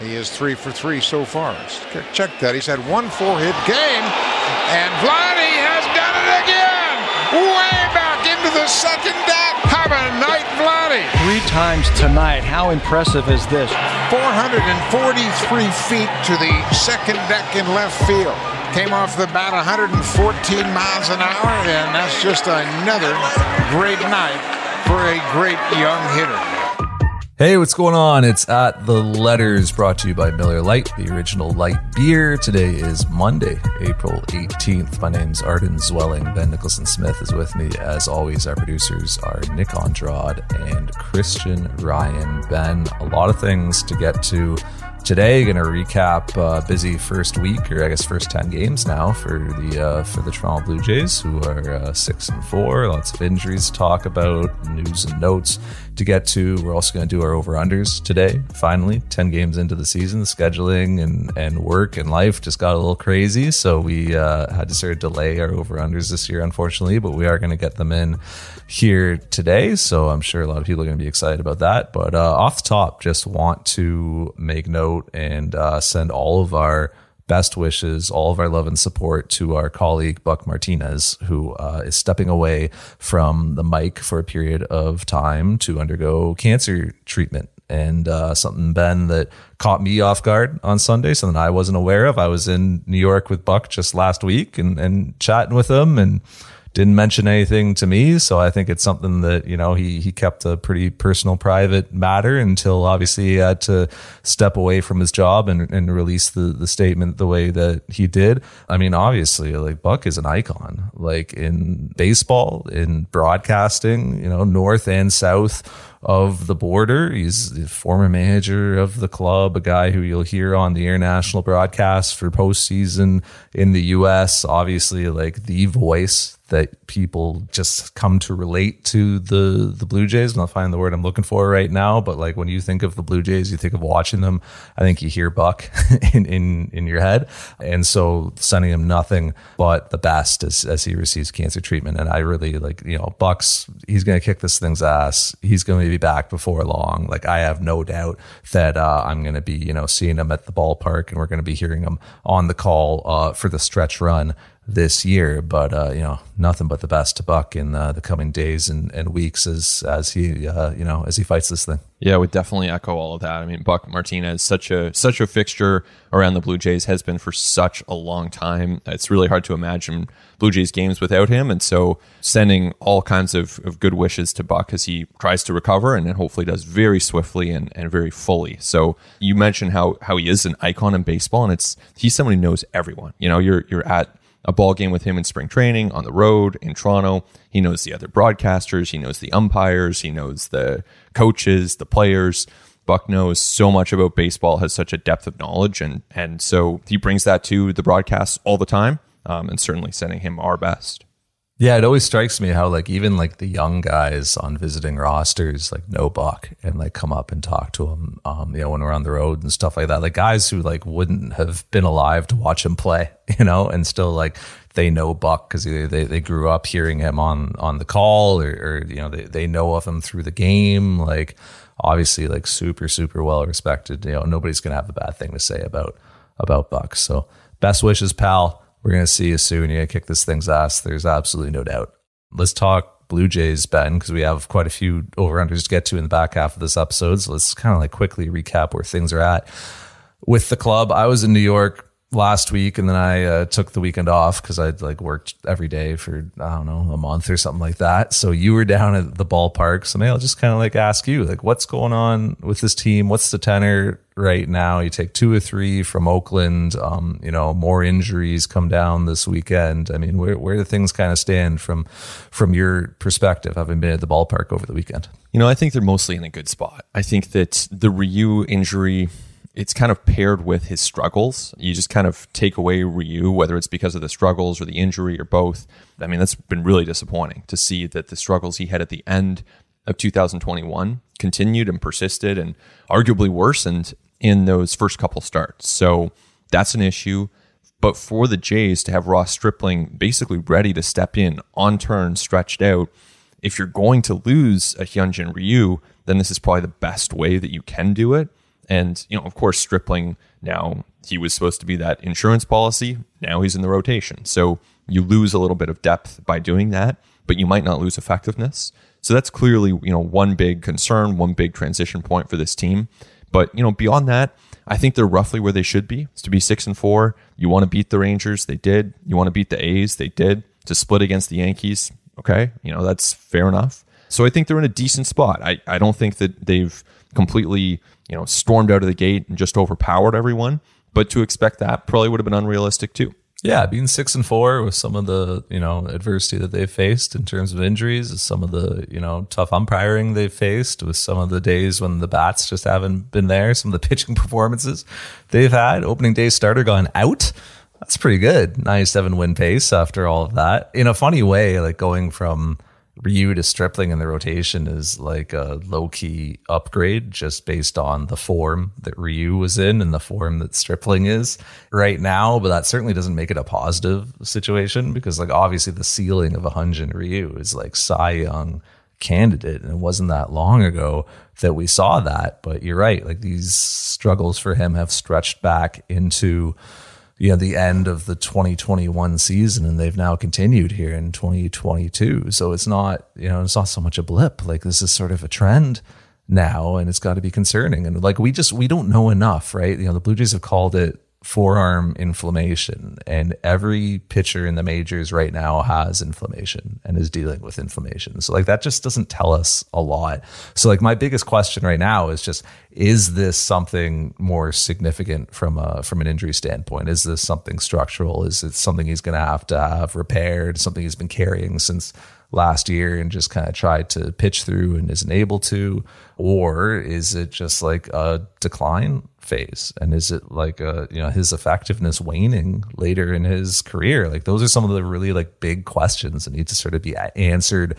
He is three for three so far. Check that. He's had one four-hit game, and Vladdy has done it again. Way back into the second deck. Have a night, Vladdy. Three times tonight. How impressive is this? 443 feet to the second deck in left field. Came off the bat 114 miles an hour, and that's just another great night for a great young hitter. Hey, what's going on? It's at the letters brought to you by Miller Lite, the original light beer. Today is Monday, April 18th. My name's Arden Zwelling. Ben Nicholson Smith is with me. As always, our producers are Nick Andrade and Christian Ryan. Ben, a lot of things to get to today going to recap uh, busy first week or i guess first 10 games now for the uh, for the toronto blue jays who are uh, six and four. Lots of injuries to talk about news and notes to get to. We're also going to do our over unders today finally. 10 games into the season scheduling and and work and life just got a little crazy so we uh, had to sort of delay our over unders this year unfortunately but we are going to get them in here today so i'm sure a lot of people are going to be excited about that but uh, off the top just want to make note and uh, send all of our best wishes, all of our love and support to our colleague Buck Martinez, who uh, is stepping away from the mic for a period of time to undergo cancer treatment. And uh, something, Ben, that caught me off guard on Sunday, something I wasn't aware of. I was in New York with Buck just last week and, and chatting with him and didn't mention anything to me. So I think it's something that, you know, he, he kept a pretty personal, private matter until obviously he had to step away from his job and, and release the, the statement the way that he did. I mean, obviously, like Buck is an icon, like in baseball, in broadcasting, you know, North and South of the border. He's the former manager of the club, a guy who you'll hear on the international broadcast for postseason in the U.S. Obviously, like the voice that people just come to relate to the the Blue Jays. I'm not finding the word I'm looking for right now, but like when you think of the Blue Jays, you think of watching them. I think you hear Buck in in in your head, and so sending him nothing but the best as as he receives cancer treatment. And I really like you know Buck's. He's going to kick this thing's ass. He's going to be back before long. Like I have no doubt that uh, I'm going to be you know seeing him at the ballpark, and we're going to be hearing him on the call uh, for the stretch run this year. But uh, you know, nothing but the best to Buck in uh, the coming days and, and weeks as as he uh, you know as he fights this thing. Yeah, would definitely echo all of that. I mean, Buck Martinez such a such a fixture around the Blue Jays has been for such a long time. It's really hard to imagine Blue Jays games without him, and so sending all kinds of, of good wishes to Buck as he tries to recover and hopefully does very swiftly and, and very fully. So you mentioned how how he is an icon in baseball, and it's he's somebody who knows everyone. You know, you're you're at a ball game with him in spring training on the road in Toronto. He knows the other broadcasters, he knows the umpires, he knows the coaches, the players. Buck knows so much about baseball, has such a depth of knowledge, and and so he brings that to the broadcasts all the time, um, and certainly sending him our best. Yeah, it always strikes me how like even like the young guys on visiting rosters like know Buck and like come up and talk to him, um, you know, when we're on the road and stuff like that. Like guys who like wouldn't have been alive to watch him play, you know, and still like they know Buck because they, they they grew up hearing him on on the call or, or you know they they know of him through the game. Like obviously like super super well respected. You know, nobody's gonna have a bad thing to say about about Buck. So best wishes, pal we're going to see you soon. You're going to kick this thing's ass. There's absolutely no doubt. Let's talk Blue Jays, Ben, because we have quite a few over unders to get to in the back half of this episode. So let's kind of like quickly recap where things are at with the club. I was in New York last week and then I uh, took the weekend off because I'd like worked every day for, I don't know, a month or something like that. So you were down at the ballpark. So maybe I'll just kind of like ask you, like, what's going on with this team? What's the tenor right now? You take two or three from Oakland, um, you know, more injuries come down this weekend. I mean, where, where do things kind of stand from, from your perspective, having been at the ballpark over the weekend? You know, I think they're mostly in a good spot. I think that the Ryu injury, it's kind of paired with his struggles. You just kind of take away Ryu, whether it's because of the struggles or the injury or both. I mean, that's been really disappointing to see that the struggles he had at the end of 2021 continued and persisted and arguably worsened in those first couple starts. So that's an issue. But for the Jays to have Ross Stripling basically ready to step in on turn, stretched out, if you're going to lose a Hyunjin Ryu, then this is probably the best way that you can do it And, you know, of course, Stripling now, he was supposed to be that insurance policy. Now he's in the rotation. So you lose a little bit of depth by doing that, but you might not lose effectiveness. So that's clearly, you know, one big concern, one big transition point for this team. But, you know, beyond that, I think they're roughly where they should be. It's to be six and four. You want to beat the Rangers, they did. You want to beat the A's, they did. To split against the Yankees, okay, you know, that's fair enough. So I think they're in a decent spot. I, I don't think that they've completely, you know, stormed out of the gate and just overpowered everyone. But to expect that probably would have been unrealistic too. Yeah, being six and four with some of the you know adversity that they've faced in terms of injuries, some of the you know tough umpiring they've faced, with some of the days when the bats just haven't been there, some of the pitching performances they've had. Opening day starter gone out. That's pretty good. Ninety-seven win pace after all of that. In a funny way, like going from Ryu to Stripling in the rotation is like a low key upgrade just based on the form that Ryu was in and the form that Stripling is right now. But that certainly doesn't make it a positive situation because, like, obviously the ceiling of a Hyunjin Ryu is like Cy Young candidate. And it wasn't that long ago that we saw that. But you're right. Like, these struggles for him have stretched back into you know the end of the 2021 season and they've now continued here in 2022 so it's not you know it's not so much a blip. Like this is sort of a trend now and it's got to be concerning. And like we just we don't know enough right? You know the blue jays have called it forearm inflammation and every pitcher in the majors right now has inflammation and is dealing with inflammation. So like that just doesn't tell us a lot. So like my biggest question right now is just is this something more significant from a from an injury standpoint? Is this something structural? Is it something he's going to have to have repaired? Something he's been carrying since last year and just kind of tried to pitch through and isn't able to? Or is it just like a decline phase? And is it like a, you know, his effectiveness waning later in his career? Like those are some of the really like big questions that need to sort of be answered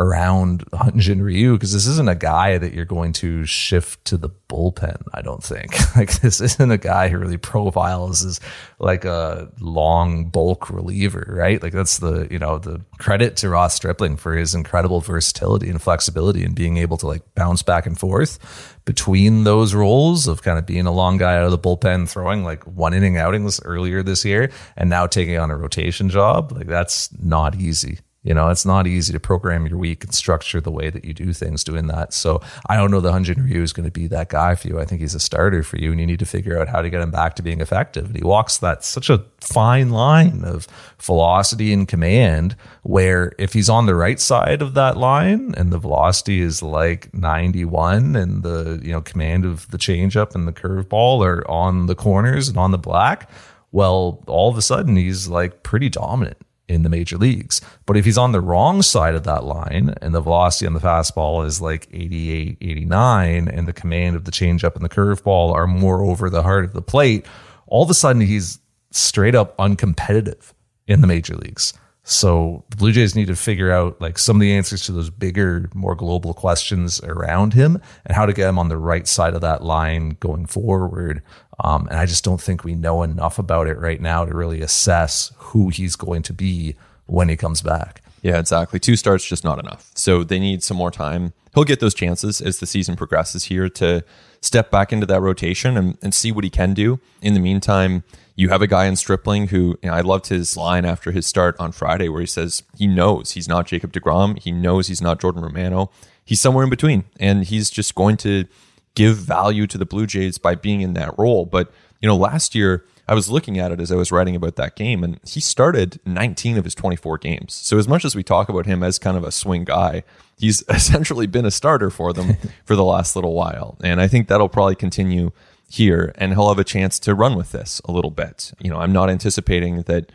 around Hyunjin Ryu because this isn't a guy that you're going to shift to the bullpen. I don't think like this isn't a guy who really profiles as like a long bulk reliever, right? Like that's the you know the credit to Ross Stripling for his incredible versatility and flexibility and being able to like bounce back and forth between those roles of kind of being a long guy out of the bullpen, throwing like one inning outings earlier this year, and now taking on a rotation job. Like that's not easy. You know, it's not easy to program your week and structure the way that you do things doing that. So I don't know the Hyunjin Ryu is going to be that guy for you. I think he's a starter for you, and you need to figure out how to get him back to being effective. And he walks that such a fine line of velocity and command, where if he's on the right side of that line and the velocity is like 91 and the you know command of the changeup and the curveball are on the corners and on the black, well, all of a sudden he's like pretty dominant in the major leagues. But if he's on the wrong side of that line and the velocity on the fastball is like 88, 89, and the command of the changeup and the curveball are more over the heart of the plate, all of a sudden he's straight up uncompetitive in the major leagues. So the Blue Jays need to figure out like some of the answers to those bigger, more global questions around him and how to get him on the right side of that line going forward. Um, and I just don't think we know enough about it right now to really assess who he's going to be when he comes back. Yeah, exactly. Two starts just not enough. So they need some more time. He'll get those chances as the season progresses here to step back into that rotation and, and see what he can do. In the meantime, you have a guy in Stripling who you know, I loved his line after his start on Friday where he says he knows he's not Jacob DeGrom. He knows he's not Jordan Romano. He's somewhere in between. And he's just going to give value to the Blue Jays by being in that role. But, you know, last year I was looking at it as I was writing about that game, and he started 19 of his 24 games. So, as much as we talk about him as kind of a swing guy, he's essentially been a starter for them for the last little while. And I think that'll probably continue here, and he'll have a chance to run with this a little bit. You know, I'm not anticipating that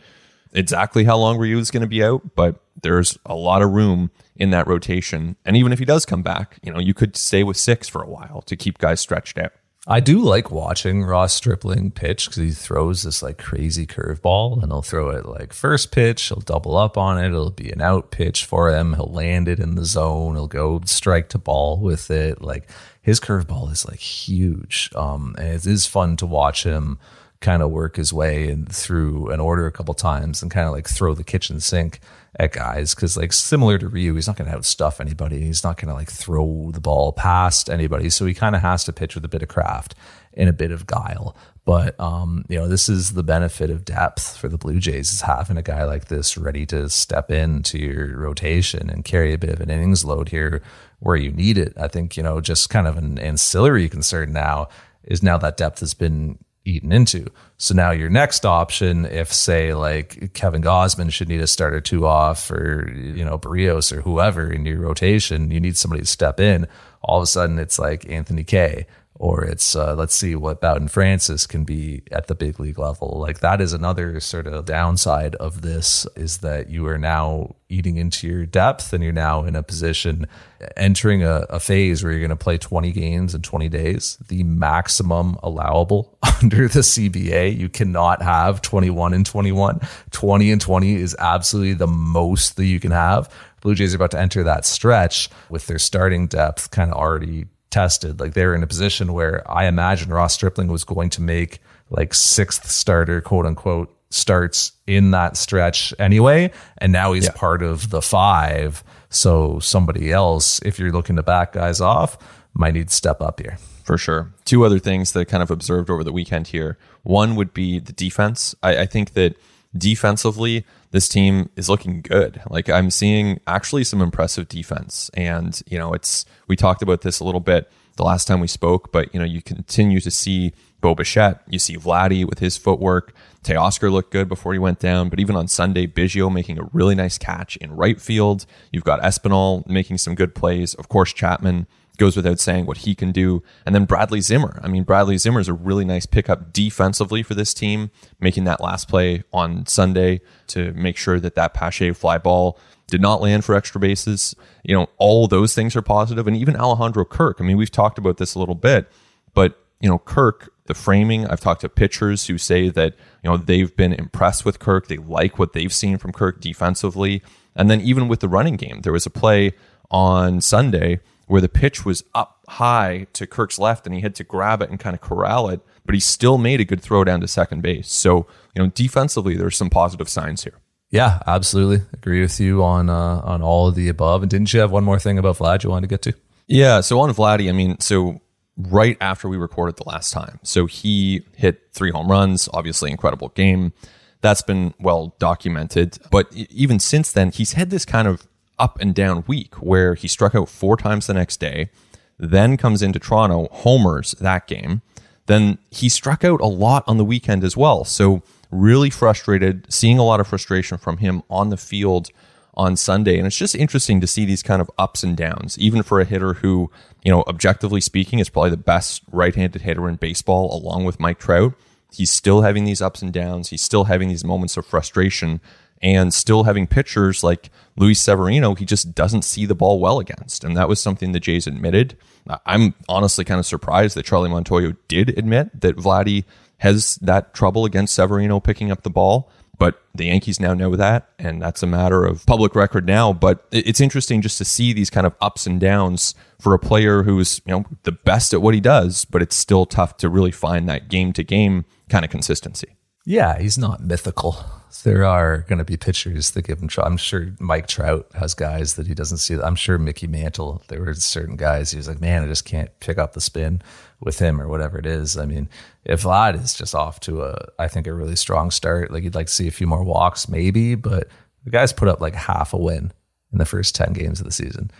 exactly how long Ryu is going to be out, but there's a lot of room in that rotation. And even if he does come back, you know, you could stay with six for a while to keep guys stretched out. I do like watching Ross Stripling pitch because he throws this like crazy curveball and he'll throw it like first pitch, he'll double up on it, it'll be an out pitch for him, he'll land it in the zone, he'll go strike to ball with it. Like his curveball is like huge. Um, and it is fun to watch him kind of work his way and through an order a couple times and kind of like throw the kitchen sink at guys because like similar to Ryu, he's not going to outstuff anybody. He's not going to like throw the ball past anybody. So he kind of has to pitch with a bit of craft and a bit of guile. But um, you know, this is the benefit of depth for the Blue Jays is having a guy like this ready to step into your rotation and carry a bit of an innings load here where you need it. I think, you know, just kind of an ancillary concern now is now that depth has been eaten into. So now your next option, if say like Kevin Gausman should need a starter two off or, you know, Berrios or whoever in your rotation, you need somebody to step in. All of a sudden it's like Anthony Kay or it's uh, let's see what Bowden Francis can be at the big league level. Like that is another sort of downside of this is that you are now eating into your depth and you're now in a position entering a, a phase where you're going to play 20 games in 20 days, the maximum allowable under the CBA. You cannot have 21 and 21. 20 and 20 is absolutely the most that you can have. Blue Jays are about to enter that stretch with their starting depth kind of already tested. Like they were in a position where I imagine Ross Stripling was going to make like sixth starter, quote unquote, starts in that stretch anyway. And now he's yeah. part of the five. So somebody else, if you're looking to back guys off, might need to step up here. For sure. Two other things that I kind of observed over the weekend here. One would be the defense. I, I think that defensively, this team is looking good. Like I'm seeing actually some impressive defense. And, you know, it's, we talked about this a little bit the last time we spoke, but, you know, you continue to see Bo Bichette. You see Vladdy with his footwork. Teoscar looked good before he went down. But even on Sunday, Biggio making a really nice catch in right field. You've got Espinal making some good plays. Of course, Chapman goes without saying what he can do. And then Bradley Zimmer. I mean, Bradley Zimmer is a really nice pickup defensively for this team, making that last play on Sunday to make sure that that Pache fly ball did not land for extra bases. You know, all those things are positive. And even Alejandro Kirk. I mean, we've talked about this a little bit, but, you know, Kirk, the framing, I've talked to pitchers who say that, you know, they've been impressed with Kirk. They like what they've seen from Kirk defensively. And then even with the running game, there was a play on Sunday where the pitch was up high to Kirk's left and he had to grab it and kind of corral it, but he still made a good throw down to second base. So, you know, defensively, there's some positive signs here. Yeah, absolutely. Agree with you on uh, on all of the above. And didn't you have one more thing about Vlad you wanted to get to? Yeah. So on Vladdy, I mean, so right after we recorded the last time, so he hit three home runs, obviously incredible game. That's been well documented. But even since then, he's had this kind of up and down week where he struck out four times the next day, then comes into Toronto, homers that game. Then he struck out a lot on the weekend as well. So, really frustrated, seeing a lot of frustration from him on the field on Sunday. And it's just interesting to see these kind of ups and downs, even for a hitter who, you know, objectively speaking, is probably the best right handed hitter in baseball, along with Mike Trout. He's still having these ups and downs. He's still having these moments of frustration and still having pitchers like Luis Severino, he just doesn't see the ball well against. And that was something the Jays admitted. I'm honestly kind of surprised that Charlie Montoyo did admit that Vladdy has that trouble against Severino picking up the ball. But the Yankees now know that, and that's a matter of public record now. But it's interesting just to see these kind of ups and downs for a player who's you know the best at what he does, but it's still tough to really find that game to game kind of consistency. Yeah, he's not mythical there are going to be pitchers that give him trouble. I'm sure Mike Trout has guys that he doesn't see. I'm sure Mickey Mantle, there were certain guys he was like, man, I just can't pick up the spin with him or whatever it is. I mean, if Vlad is just off to a, I think a really strong start, like you'd like to see a few more walks maybe, but the guy's put up like half a win in the first 10 games of the season.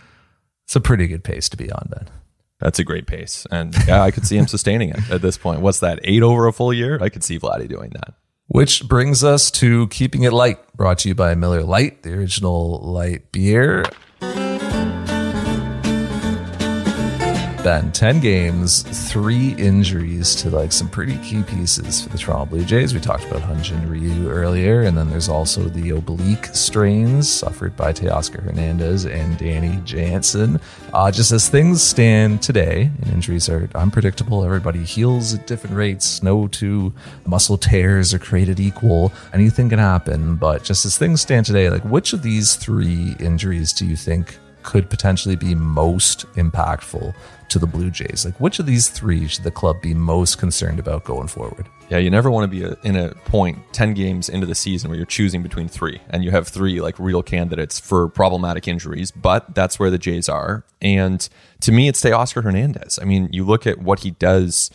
It's a pretty good pace to be on, Ben. That's a great pace. And yeah, I could see him sustaining it at this point. What's that, eight over a full year? I could see Vladdy doing that. Which brings us to Keeping It Light, brought to you by Miller Lite, the original light beer. Ben, 10 games, three injuries to like some pretty key pieces for the Toronto Blue Jays. We talked about Hyun-Jin Ryu earlier, and then there's also the oblique strains suffered by Teoscar Hernandez and Danny Jansen. Uh, just as things stand today, and injuries are unpredictable, everybody heals at different rates. No two muscle tears are created equal. Anything can happen, but just as things stand today, like which of these three injuries do you think could potentially be most impactful to the Blue Jays? Like, which of these three should the club be most concerned about going forward? Yeah, you never want to be a, in a point 10 games into the season where you're choosing between three and you have three like real candidates for problematic injuries, but that's where the Jays are. And to me, it's Teoscar Hernandez. I mean, you look at what he does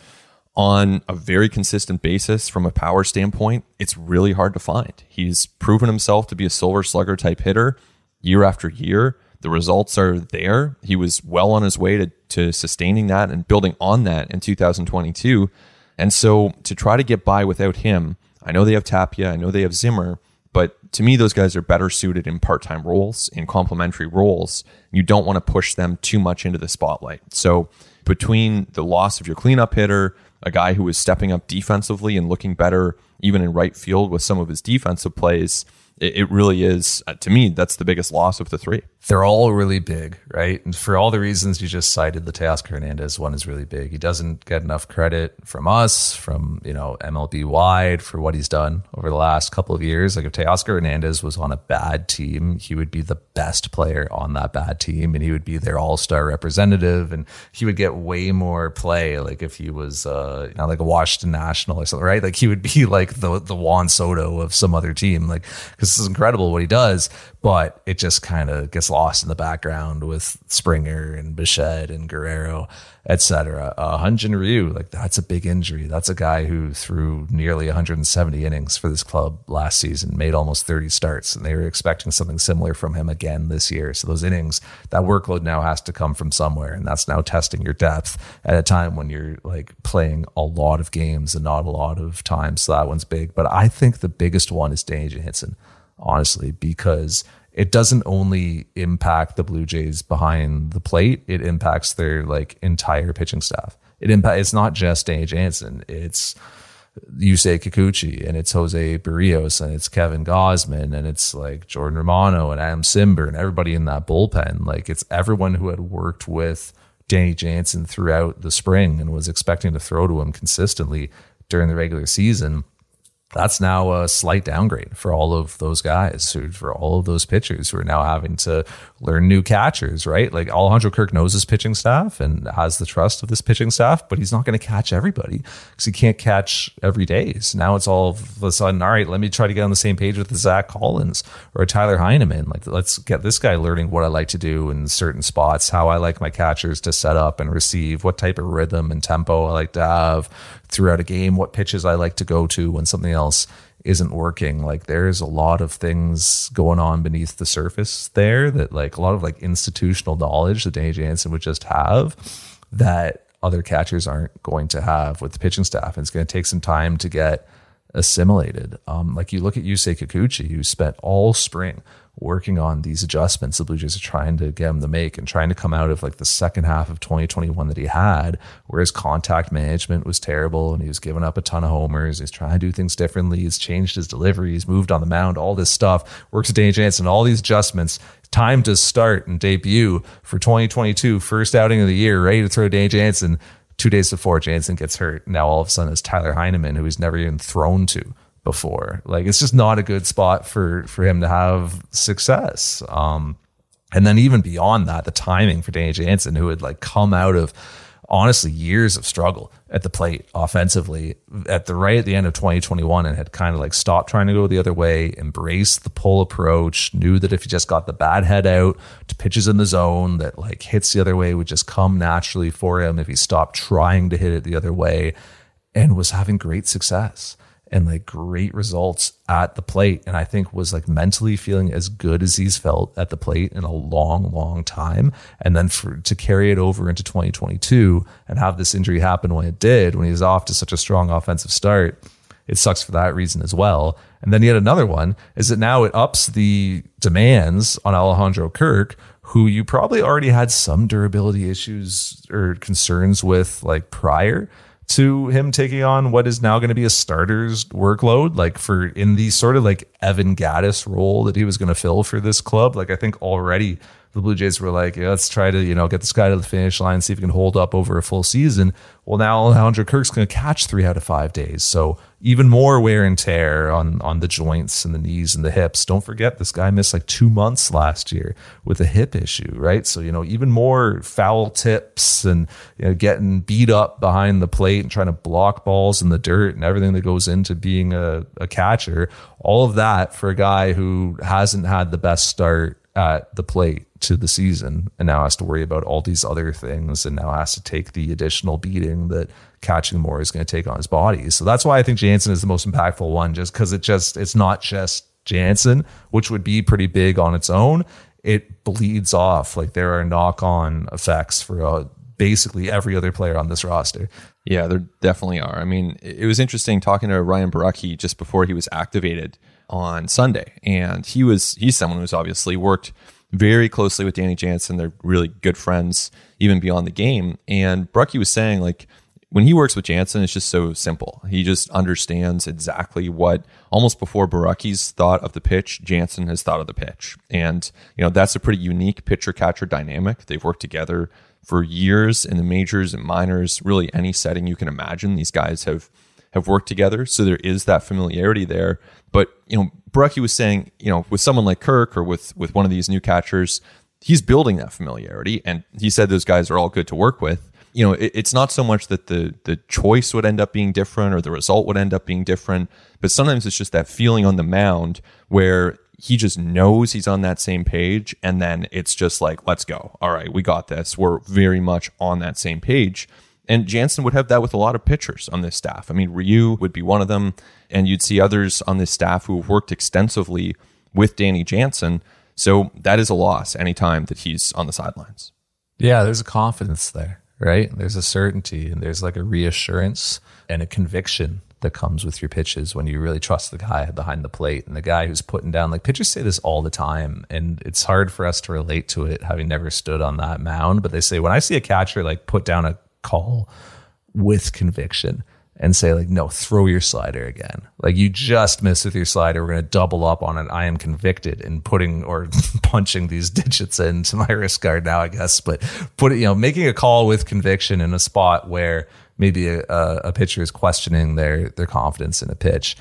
on a very consistent basis from a power standpoint, it's really hard to find. He's proven himself to be a silver slugger type hitter year after year. The results are there. He was well on his way to, to sustaining that and building on that in 2022. And so to try to get by without him, I know they have Tapia, I know they have Zimmer, but to me, those guys are better suited in part time roles, in complementary roles. You don't want to push them too much into the spotlight. So between the loss of your cleanup hitter, a guy who was stepping up defensively and looking better even in right field with some of his defensive plays, it, it really is, uh, to me, that's the biggest loss of the three. They're all really big, right? And for all the reasons you just cited, the Teoscar Hernandez one is really big. He doesn't get enough credit from us, from, you know, MLB wide for what he's done over the last couple of years. Like if Teoscar Hernandez was on a bad team, he would be the best player on that bad team and he would be their all-star representative and he would get way more play like if he was uh you know, like a Washington National or something, right? Like he would be like the the Juan Soto of some other team. Like cuz this is incredible what he does, but it just kind of gets lost in the background with Springer and Bichette and Guerrero, etc. Uh, Hyun-Jin Ryu, like that's a big injury. That's a guy who threw nearly 170 innings for this club last season, made almost 30 starts, and they were expecting something similar from him again this year. So those innings, that workload now has to come from somewhere, and that's now testing your depth at a time when you're like playing a lot of games and not a lot of time. So that one's big. But I think the biggest one is Danny Jansen, honestly, because it doesn't only impact the Blue Jays behind the plate, it impacts their like entire pitching staff. It impact it's not just Danny Jansen, it's Yusei Kikuchi and it's Jose Berrios and it's Kevin Gausman and it's like Jordan Romano and Adam Cimber and everybody in that bullpen. Like it's everyone who had worked with Danny Jansen throughout the spring and was expecting to throw to him consistently during the regular season that's now a slight downgrade for all of those guys, for all of those pitchers who are now having to learn new catchers, right? Like Alejandro Kirk knows his pitching staff and has the trust of this pitching staff, but he's not going to catch everybody because he can't catch every day. So now it's all of a sudden, all right, let me try to get on the same page with Zack Collins or Tyler Heineman. Like, let's get this guy learning what I like to do in certain spots, how I like my catchers to set up and receive, what type of rhythm and tempo I like to have throughout a game, what pitches I like to go to when something else isn't working. Like there's a lot of things going on beneath the surface there that like a lot of like institutional knowledge that Danny Jansen would just have that other catchers aren't going to have with the pitching staff. And it's going to take some time to get assimilated. Um, like you look at Yusei Kikuchi, who spent all spring working on these adjustments the Blue Jays are trying to get him to make and trying to come out of like the second half of 2021 that he had, where his contact management was terrible and he was giving up a ton of homers. He's trying to do things differently. He's changed his delivery. He's moved on the mound, all this stuff. Works with Danny Jansen, all these adjustments. Time to start and debut for 2022, first outing of the year, ready to throw Danny Jansen. Two days before Jansen gets hurt, now all of a sudden it's Tyler Heineman, who he's never even thrown to before. Like it's just not a good spot for for him to have success. Um, and then even beyond that, the timing for Danny Jansen, who had like come out of honestly years of struggle at the plate offensively at the right at the end of 2021 and had kind of like stopped trying to go the other way, embraced the pull approach, knew that if he just got the bad head out to pitches in the zone that like hits the other way would just come naturally for him if he stopped trying to hit it the other way and was having great success and like great results at the plate. And I think was like mentally feeling as good as he's felt at the plate in a long, long time. And then for to carry it over into 2022 and have this injury happen when it did, when he was off to such a strong offensive start, it sucks for that reason as well. And then yet another one is that now it ups the demands on Alejandro Kirk, who you probably already had some durability issues or concerns with like prior to him taking on what is now going to be a starter's workload, like for in the sort of like Evan Gattis role that he was going to fill for this club. Like I think already the Blue Jays were like, yeah, let's try to, you know, get this guy to the finish line, see if he can hold up over a full season. Well, now Alejandro Kirk's going to catch three out of five days. So even more wear and tear on, on the joints and the knees and the hips. Don't forget, this guy missed like two months last year with a hip issue, right? So, you know, even more foul tips and you know, getting beat up behind the plate and trying to block balls in the dirt and everything that goes into being a, a catcher. All of that for a guy who hasn't had the best start at the plate to the season and now has to worry about all these other things and now has to take the additional beating that catching more is going to take on his body. So that's why I think Jansen is the most impactful one, just because it just it's not just Jansen, which would be pretty big on its own. It bleeds off like there are knock on effects for uh, basically every other player on this roster. Yeah, there definitely are. I mean, it was interesting talking to Ryan Borucki just before he was activated on Sunday, and he was he's someone who's obviously worked very closely with Danny Jansen. They're really good friends, even beyond the game. And Borucki was saying, like, when he works with Jansen, it's just so simple. He just understands exactly what almost before Borucki's thought of the pitch, Jansen has thought of the pitch. And, you know, that's a pretty unique pitcher catcher dynamic. They've worked together for years in the majors and minors, really any setting you can imagine. These guys have have worked together. So there is that familiarity there. But, you know, Borucki was saying, you know, with someone like Kirk or with with one of these new catchers, he's building that familiarity. And he said those guys are all good to work with. You know, it, it's not so much that the the choice would end up being different or the result would end up being different, but sometimes it's just that feeling on the mound where he just knows he's on that same page and then it's just like let's go all right we got this we're very much on that same page and Jansen would have that with a lot of pitchers on this staff. I mean, Ryu would be one of them, and you'd see others on this staff who have worked extensively with Danny Jansen. So that is a loss anytime that he's on the sidelines. Yeah, there's a confidence there, right? There's a certainty and there's like a reassurance and a conviction that comes with your pitches when you really trust the guy behind the plate and the guy who's putting down like pitchers say this all the time and it's hard for us to relate to it having never stood on that mound but they say when i see a catcher like put down a call with conviction and say like no throw your slider again. Like you just missed with your slider. We're going to double up on it. I am convicted in putting or punching these digits into my wrist guard now i guess. But put it you know making a call with conviction in a spot where maybe a, a pitcher is questioning their their confidence in a pitch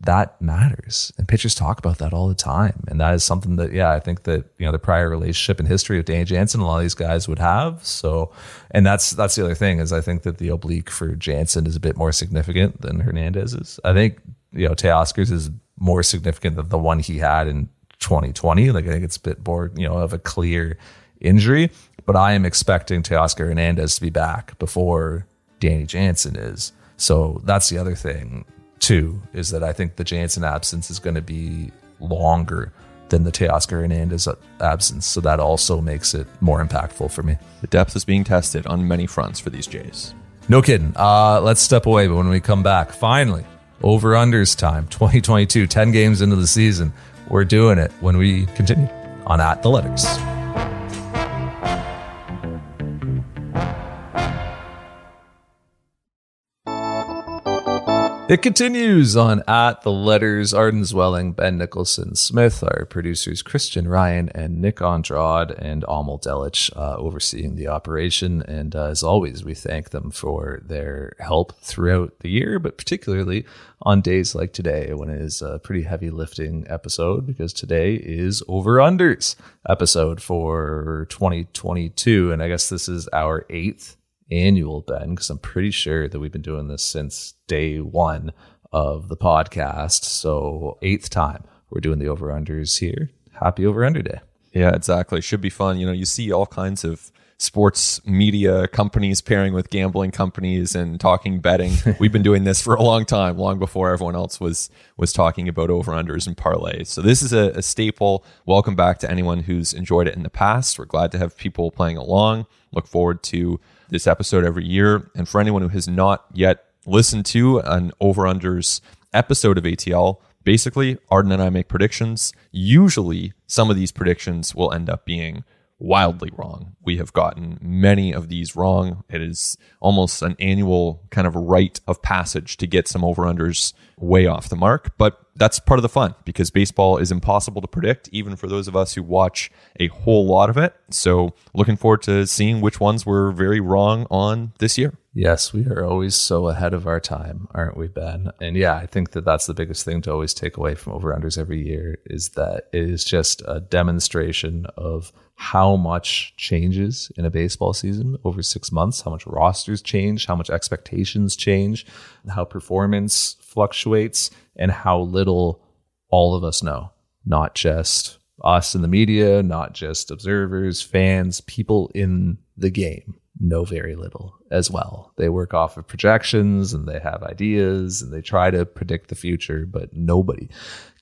that matters. And pitchers talk about that all the time. And that is something that, yeah, I think that, you know, the prior relationship and history of Danny Jansen, a lot of these guys would have. So, and that's, that's the other thing is I think that the oblique for Jansen is a bit more significant than Hernandez's. I think, you know, Teoscar's is more significant than the one he had in 2020. Like I think it's a bit more, you know, of a clear injury, but I am expecting Teoscar Hernandez to be back before Danny Jansen is. So that's the other thing too is that I think the Jansen absence is going to be longer than the Teoscar Hernandez absence. So that also makes it more impactful for me. The depth is being tested on many fronts for these Jays. No kidding. Uh, let's step away. But when we come back, finally, over unders time 2022, 10 games into the season. We're doing it when we continue on At the Letters. It continues on at the letters Arden Zwelling, Ben Nicholson Smith, our producers Christian Ryan and Nick Andrade and Amal Delich uh, overseeing the operation. And uh, as always, we thank them for their help throughout the year, but particularly on days like today when it is a pretty heavy lifting episode because today is over unders episode for 2022. And I guess this is our eighth annual, Ben, because I'm pretty sure that we've been doing this since day one of the podcast. So, eighth time we're doing the over unders here. Happy over under day. Yeah, exactly. Should be fun. You know, you see all kinds of sports media companies pairing with gambling companies and talking betting. We've been doing this for a long time, long before everyone else was was talking about over unders and parlays. So this is a, a, staple. Welcome back to anyone who's enjoyed it in the past. We're glad to have people playing along. Look forward to this episode every year. And for anyone who has not yet listened to an over unders episode of ATL, basically, Arden and I make predictions. Usually, some of these predictions will end up being wildly wrong. We have gotten many of these wrong. It is almost an annual kind of rite of passage to get some over unders way off the mark, but that's part of the fun because baseball is impossible to predict, even for those of us who watch a whole lot of it. So, looking forward to seeing which ones were very wrong on this year. Yes, we are always so ahead of our time, aren't we, Ben? And yeah, I think that that's the biggest thing to always take away from over unders every year is that it is just a demonstration of how much changes in a baseball season over six months, how much rosters change, how much expectations change, how performance fluctuates, and how little all of us know. Not just us in the media, not just observers, fans, people in the game know very little as well. They work off of projections and they have ideas and they try to predict the future, but nobody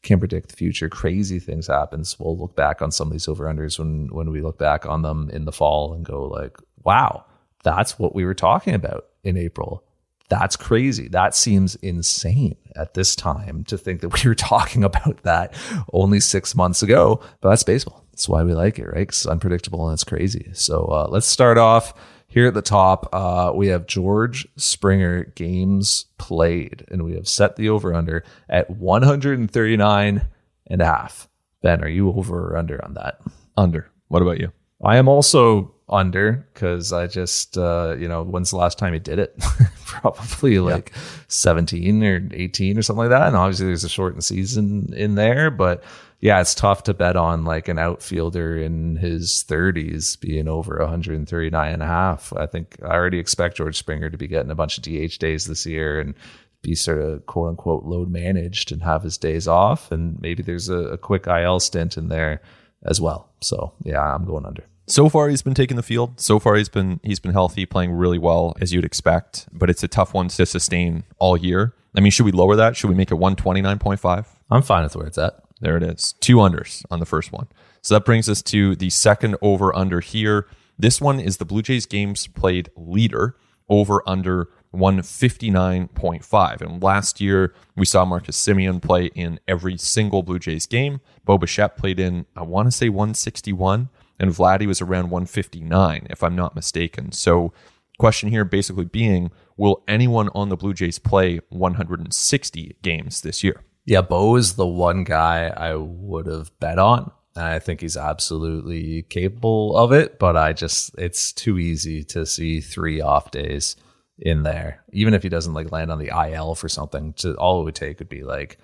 can predict the future. Crazy things happens. We'll look back on some of these over unders when when we look back on them in the fall and go like, wow, that's what we were talking about in April. That's crazy. That seems insane at this time to think that we were talking about that only six months ago. But that's baseball. That's why we like it, right? It's unpredictable and it's crazy. So uh, let's start off here at the top. Uh, we have George Springer games played, and we have set the over under at 139 and a half. Ben, are you over or under on that? Under. What about you? I am also under because I just, uh, you know, when's the last time he did it? Probably like yeah. 17 or 18 or something like that. And obviously there's a shortened season in there, but yeah, it's tough to bet on like an outfielder in his 30s being over 139 and a half. I think I already expect George Springer to be getting a bunch of DH days this year and be sort of quote unquote load managed and have his days off. And maybe there's a, a quick IL stint in there as well. So yeah, I'm going under. So far, he's been taking the field. So far, he's been he's been healthy, playing really well as you'd expect. But it's a tough one to sustain all year. I mean, should we lower that? Should we make it one twenty nine point five? I'm fine with where it's at. There it is. Two unders on the first one. So that brings us to the second over under here. This one is the Blue Jays games played leader over under 159.5. And last year, we saw Marcus Semien play in every single Blue Jays game. Bo Bichette played in, I want to say 161, and Vladdy was around 159, if I'm not mistaken. So, question here basically being will anyone on the Blue Jays play 160 games this year? Yeah, Bo is the one guy I would have bet on. I think he's absolutely capable of it, but I just, it's too easy to see three off days in there. Even if he doesn't like land on the IL for something, to all it would take would be like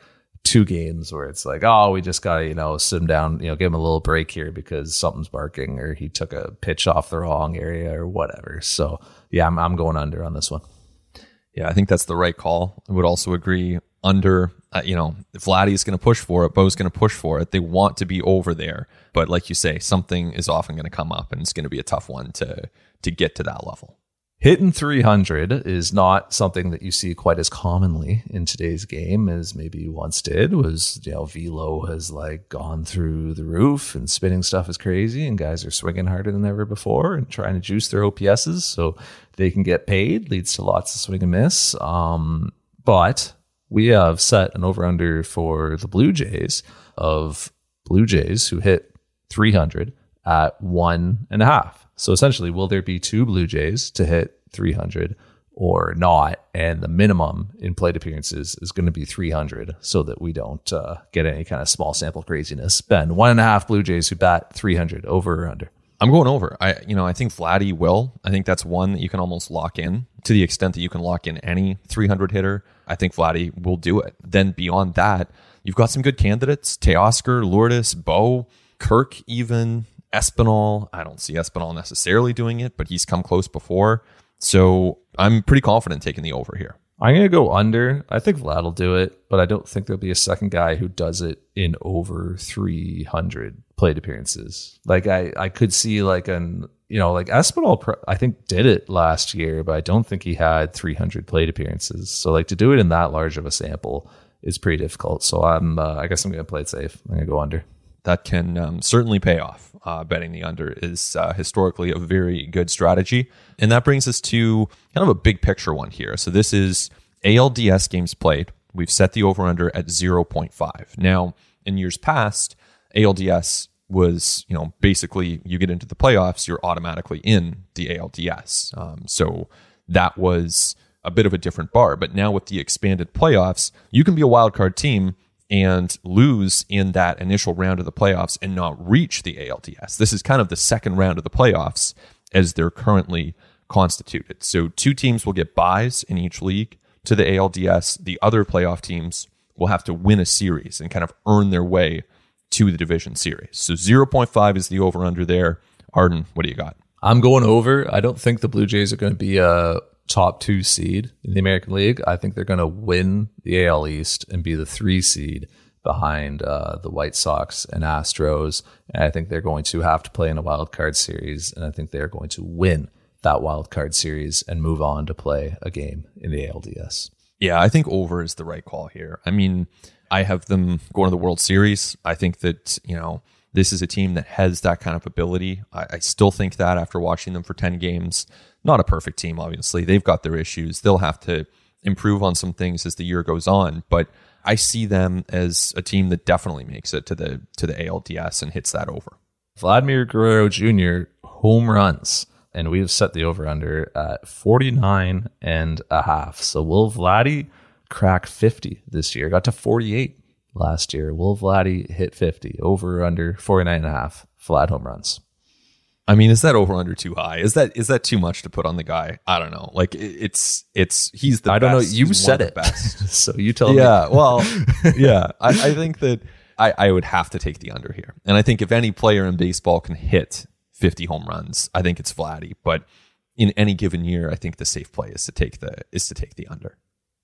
two games where it's like, oh, we just got to, you know, sit him down, you know, give him a little break here because something's barking or he took a pitch off the wrong area or whatever. So, yeah, I'm, I'm going under on this one. Yeah, I think that's the right call. I would also agree under, uh, you know, Vladdy's going to push for it, Bo's going to push for it. They want to be over there, but like you say, something is often going to come up, and it's going to be a tough one to to get to that level. Hitting 300 is not something that you see quite as commonly in today's game as maybe you once did. Was you know velo has like gone through the roof and spinning stuff is crazy, and guys are swinging harder than ever before and trying to juice their OPSs so they can get paid. Leads to lots of swing and miss. Um, but we have set an over under for the Blue Jays of Blue Jays who hit 300 at one and a half. So essentially, will there be two Blue Jays to hit 300 or not? And the minimum in plate appearances is going to be 300 so that we don't uh, get any kind of small sample craziness. Ben, one and a half Blue Jays who bat 300 over or under? I'm going over. I you know I think Vladdy will. I think that's one that you can almost lock in to the extent that you can lock in any 300 hitter. I think Vladdy will do it. Then beyond that, you've got some good candidates: Teoscar, Lourdes, Bo, Kirk, even Espinal. I don't see Espinal necessarily doing it, but he's come close before. So I'm pretty confident taking the over here. I'm to go under. I think Vlad will do it, but I don't think there'll be a second guy who does it in over 300 plate appearances. Like I, I could see like an, you know, like Espinal, I think did it last year, but I don't think he had 300 plate appearances. So like to do it in that large of a sample is pretty difficult. So I'm, uh, I guess I'm to play it safe. I'm to go under. That can um, certainly pay off. Uh, betting the under is uh, historically a very good strategy. And that brings us to kind of a big picture one here. So this is ALDS games played. We've set the over under at 0.5. Now, in years past, ALDS was, you know, basically you get into the playoffs, you're automatically in the ALDS. Um, so that was a bit of a different bar. But now with the expanded playoffs, you can be a wild card team and lose in that initial round of the playoffs and not reach the ALDS. This is kind of the second round of the playoffs as they're currently constituted. So two teams will get buys in each league to the ALDS. The other playoff teams will have to win a series and kind of earn their way to the division series. So 0.5 is the over under there. Arden, what do you got? I'm going over. I don't think the Blue Jays are going to be a top two seed in the American League. I think they're going to win the AL East and be the three seed behind uh, the White Sox and Astros. And I think they're going to have to play in a wild card series, and I think they're going to win that wild card series and move on to play a game in the ALDS. Yeah, I think over is the right call here. I mean, I have them going to the World Series. I think that, you know, this is a team that has that kind of ability. I, I, still think that after watching them for 10 games, not a perfect team, obviously. They've got their issues. They'll have to improve on some things as the year goes on. But I see them as a team that definitely makes it to the to the ALDS and hits that over. Vladimir Guerrero Jr. home runs. And we have set the over under at 49 and a half. So will Vladdy crack 50 this year? Got to 48 last year. Will Vladdy hit 50? Over under 49 and a half flat home runs. I mean, is that over under too high? Is that is that too much to put on the guy? I don't know. Like it's it's he's the I don't know. You He's said it best. so you tell me. yeah, well, yeah. I, I think that I, I would have to take the under here. And I think if any player in baseball can hit 50 home runs, I think it's Vladdy. But in any given year, I think the safe play is to take the is to take the under.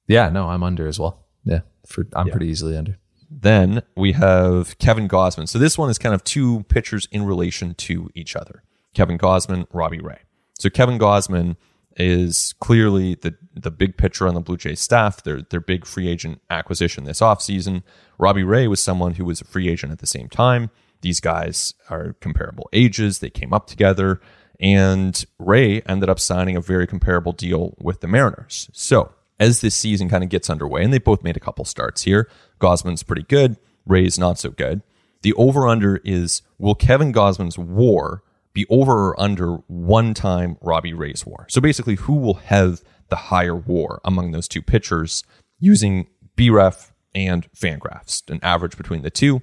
Yeah, no, I'm under as well. Yeah, for I'm pretty easily under. Then we have Kevin Gausman. So this one is kind of two pitchers in relation to each other. Kevin Gausman, Robbie Ray. So Kevin Gausman is clearly the the big pitcher on the Blue Jays staff. Their their big free agent acquisition this offseason. Robbie Ray was someone who was a free agent at the same time. These guys are comparable ages. They came up together. And Ray ended up signing a very comparable deal with the Mariners. So as this season kind of gets underway, and they both made a couple starts here, Gausman's pretty good, Ray's not so good. The over under is will Kevin Gausman's war be over or under one time Robbie Ray's war? So basically, who will have the higher war among those two pitchers using BREF and Fangraphs, an average between the two?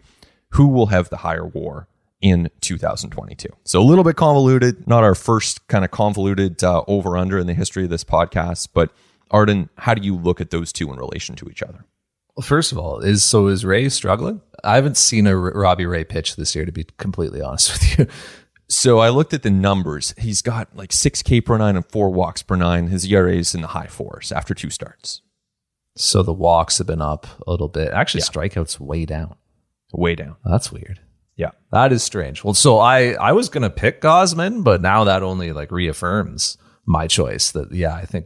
Who will have the higher war in 2022. So a little bit convoluted, not our first kind of convoluted uh, over under in the history of this podcast, but Arden, how do you look at those two in relation to each other? Well, first of all, is so is Ray struggling? I haven't seen a R- Robbie Ray pitch this year, to be completely honest with you. So I looked at the numbers. He's got like six K per nine and four walks per nine. His ERA is in the high fours after two starts. So the walks have been up a little bit. Actually, Yeah. strikeouts way down. Way down. That's weird. Yeah. That is strange. Well, so I I was gonna pick Gausman, but now that only like reaffirms my choice that yeah, I think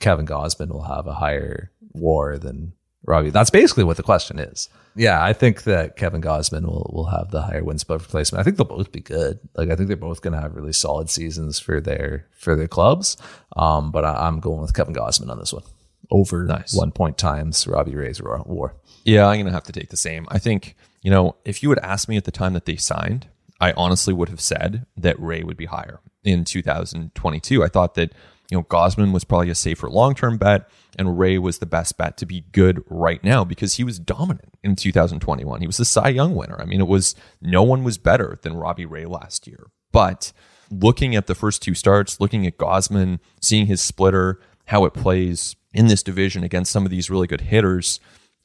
Kevin Gausman will have a higher WAR than Robbie. That's basically what the question is. Yeah, I think that Kevin Gausman will will have the higher wins above replacement. I think they'll both be good. Like I think they're both gonna have really solid seasons for their for their clubs. Um, but I, I'm going with Kevin Gausman on this one over Nice. one point times Robbie Ray's WAR. Yeah, I'm going to have to take the same. I think, you know, if you had asked me at the time that they signed, I honestly would have said that Ray would be higher in 2022. I thought that, you know, Gausman was probably a safer long term bet, and Ray was the best bet to be good right now because he was dominant in 2021. He was the Cy Young winner. I mean, it was no one was better than Robbie Ray last year. But looking at the first two starts, looking at Gausman, seeing his splitter, how it plays in this division against some of these really good hitters,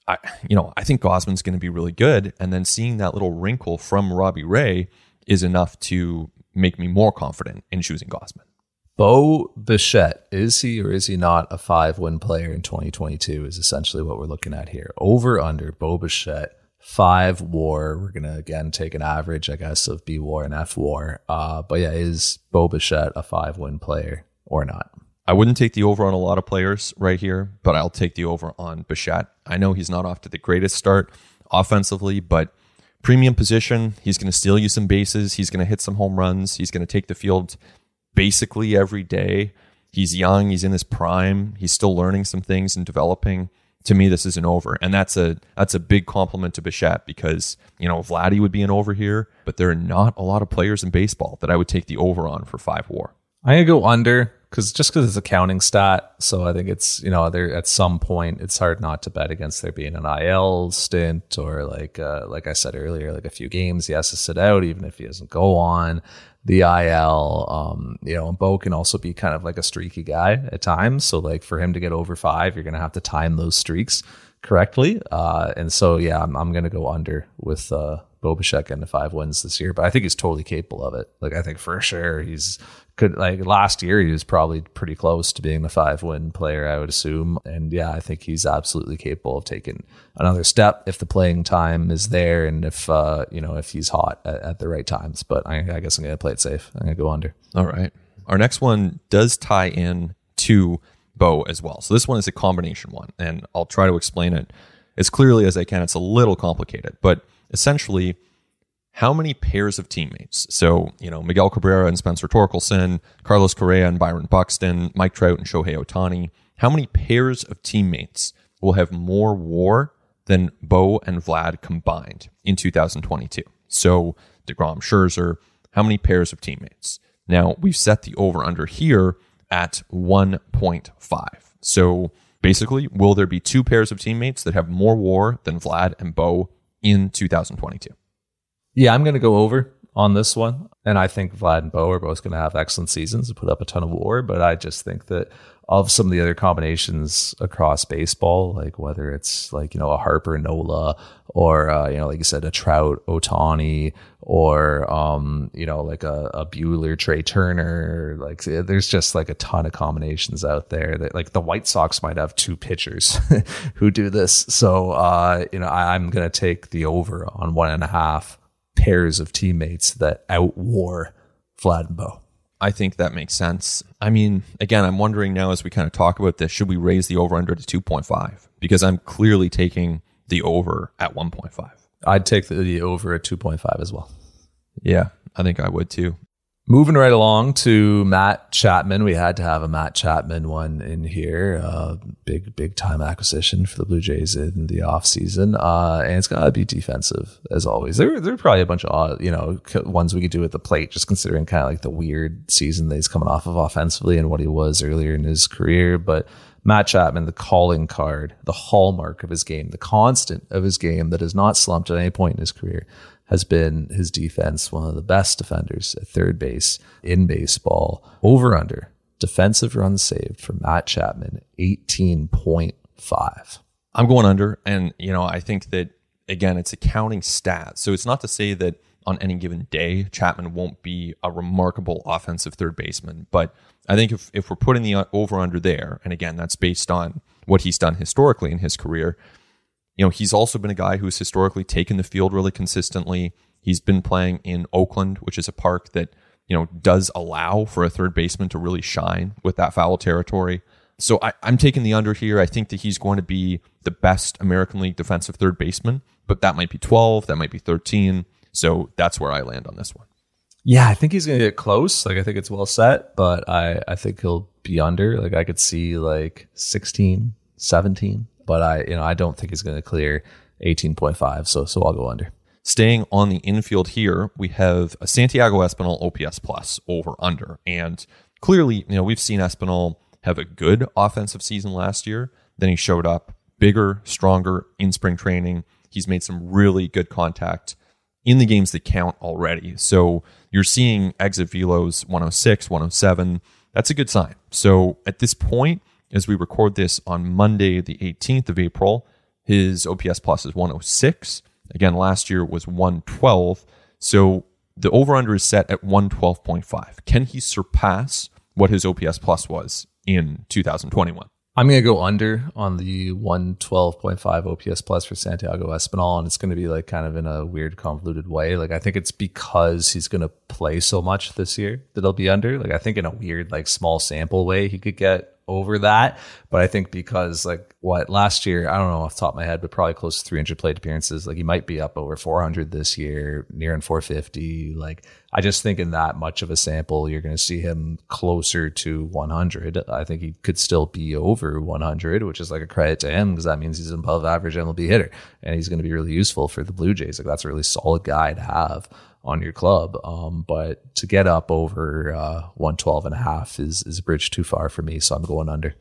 I, you know, I think Gausman's going to be really good. And then seeing that little wrinkle from Robbie Ray is enough to make me more confident in choosing Gausman. Bo Bichette, is he or is he not a five win player in 2022? Is essentially what we're looking at here. Over under Bo Bichette, five war. We're going to again take an average, I guess, of B war and F war. Uh, but yeah, is Bo Bichette a five win player or not? I wouldn't take the over on a lot of players right here, but I'll take the over on Bichette. I know he's not off to the greatest start offensively, but premium position, he's going to steal you some bases. He's going to hit some home runs. He's going to take the field basically every day. He's young. He's in his prime. He's still learning some things and developing. to me this isn't over and that's a that's a big compliment to Bichette because you know Vladdy would be an over here but there are not a lot of players in baseball that I would take the over on for 5 war gonna go under because just because it's a counting stat, so I think it's you know there at some point it's hard not to bet against there being an IL stint or like uh, like I said earlier, like a few games he has to sit out even if he doesn't go on the IL. Um, you know, and Bo can also be kind of like a streaky guy at times, so like for him to get over five, you're gonna have to time those streaks correctly. Uh, and so yeah, I'm, I'm gonna go under with uh, Bo Bichette getting five wins this year, but I think he's totally capable of it. Like I think for sure he's could like last year he was probably pretty close to being the five win player, I would assume. And yeah, I think he's absolutely capable of taking another step if the playing time is there and if uh, you know if he's hot at, at the right times. But I, I guess I'm gonna play it safe. I'm gonna go under. All right. Our next one does tie in to Bo as well. So this one is a combination one, and I'll try to explain it as clearly as I can. It's a little complicated, but essentially how many pairs of teammates? So, you know, Miguel Cabrera and Spencer Torkelson, Carlos Correa and Byron Buxton, Mike Trout and Shohei Ohtani. How many pairs of teammates will have more war than Bo and Vlad combined in 2022? So, DeGrom, Scherzer, how many pairs of teammates? Now, we've set the over under here at 1.5. So, basically, will there be two pairs of teammates that have more war than Vlad and Bo in 2022? Yeah, I'm going to go over on this one. And I think Vlad and Bo are both going to have excellent seasons and put up a ton of war. But I just think that of some of the other combinations across baseball, like whether it's like, you know, a Harper Nola or, uh, you know, like you said, a Trout Ohtani or, um, you know, like a, a Buehler Trey Turner, like there's just like a ton of combinations out there that like the White Sox might have two pitchers who do this. So, uh, you know, I, I'm going to take the over on one and a half pairs of teammates that and Bo. I think that makes sense. I mean, again, I'm wondering now as we kind of talk about this, should we raise the over under to 2.5? Because I'm clearly taking the over at 1.5. I'd take the over at 2.5 as well. Yeah, I think I would too. Moving right along to Matt Chapman. We had to have a Matt Chapman one in here. Uh, big, big time acquisition for the Blue Jays in the offseason. Uh, and it's got to be defensive as always. There, there are probably a bunch of, uh, you know, ones we could do at the plate, just considering kind of like the weird season that he's coming off of offensively and what he was earlier in his career. But Matt Chapman, the calling card, the hallmark of his game, the constant of his game that has not slumped at any point in his career has been his defense, one of the best defenders at third base in baseball. Over under defensive runs saved for Matt Chapman, 18.5. I'm going under. And, you know, I think that, again, it's a counting stat. So it's not to say that on any given day, Chapman won't be a remarkable offensive third baseman. But I think if, if we're putting the over under there, and again, that's based on what he's done historically in his career, you know, he's also been a guy who's historically taken the field really consistently. He's been playing in Oakland, which is a park that, you know, does allow for a third baseman to really shine with that foul territory. So I, am taking the under here. I think that he's going to be the best American League defensive third baseman, but that might be 12, that might be 13. So that's where I land on this one. Yeah, I think he's going to get close. Like, I think it's well set, but I, I think he'll be under. Like, I could see like 16, 17 but I, you know, I don't think he's going to clear 18.5. So, so I'll go under. Staying on the infield here, we have a Santiago Espinal OPS plus over under. And clearly, you know, we've seen Espinal have a good offensive season last year. Then he showed up bigger, stronger in spring training. He's made some really good contact in the games that count already. So you're seeing exit velos 106, 107. That's a good sign. So at this point, as we record this on Monday, the 18th of April. His OPS plus is 106. Again, last year was 112. So the over under is set at 112.5. Can he surpass what his OPS plus was in 2021? I'm going to go under on the 112.5 OPS plus for Santiago Espinal. And it's going to be like kind of in a weird, convoluted way. Like, I think it's because he's going to play so much this year that he'll be under. Like, I think in a weird, like small sample way, he could get over that. But I think because like what last year, I don't know off top of my head, but probably close to 300 plate appearances. Like he might be up over 400 this year, nearing 450. Like I just think in that much of a sample, you're going to see him closer to 100. I think he could still be over 100, which is like a credit to him because that means he's an above average MLB hitter and he's going to be really useful for the Blue Jays. Like that's a really solid guy to have on your club. Um, but to get up over uh, 112 and a half is, is a bridge too far for me. So I'm going under.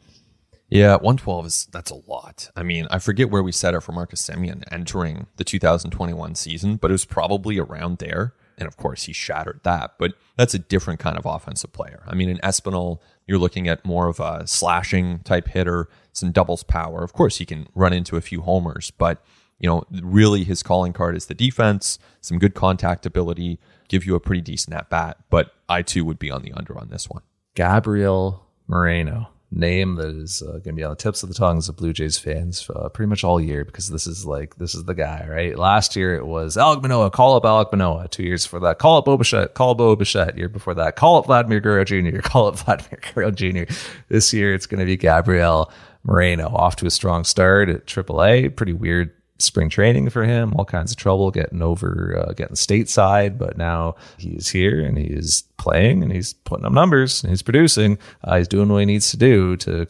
Yeah, 112 is that's a lot. I mean, I forget where we set it for Marcus Semien entering the 2021 season, but it was probably around there. And of course, he shattered that. But that's a different kind of offensive player. I mean, in Espinal, you're looking at more of a slashing type hitter, some doubles power. Of course, he can run into a few homers, but you know, really his calling card is the defense, some good contact ability, give you a pretty decent at bat. But I too would be on the under on this one. Gabriel Moreno, name that is uh, going to be on the tips of the tongues of Blue Jays fans uh, pretty much all year because this is like this is the guy, right? Last year it was Alek Manoah, call up Alek Manoah. Two years for that, call up Bo Bichette, call up Bo Bichette. Year before that, call up Vladimir Guerrero Jr., call up Vladimir Guerrero Jr. This year it's going to be Gabriel Moreno off to a strong start at AAA. Pretty weird spring training for him, all kinds of trouble getting over, uh, getting stateside. But now he's here and he is playing and he's putting up numbers and he's producing. Uh, he's doing what he needs to do to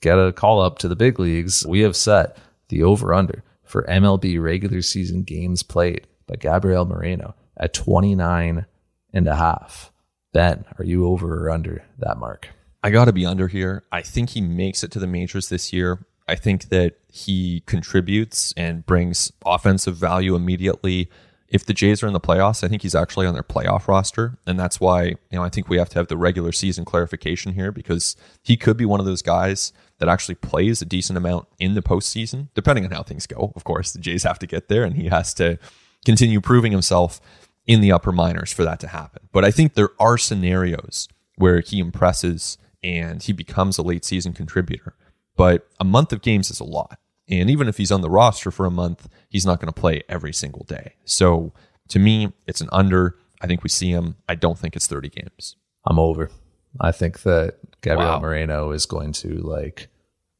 get a call up to the big leagues. We have set the over under for MLB regular season games played by Gabriel Moreno at 29 and a half. Ben, are you over or under that mark? I got to be under here. I think he makes it to the majors this year. I think that he contributes and brings offensive value immediately. If the Jays are in the playoffs, I think he's actually on their playoff roster. And that's why, you know, I think we have to have the regular season clarification here because he could be one of those guys that actually plays a decent amount in the postseason, depending on how things go. Of course, the Jays have to get there and he has to continue proving himself in the upper minors for that to happen. But I think there are scenarios where he impresses and he becomes a late season contributor. But a month of games is a lot. And even if he's on the roster for a month, he's not going to play every single day. So to me, it's an under. I think we see him. I don't think it's 30 games. I'm over. I think that Gabriel wow. Moreno is going to like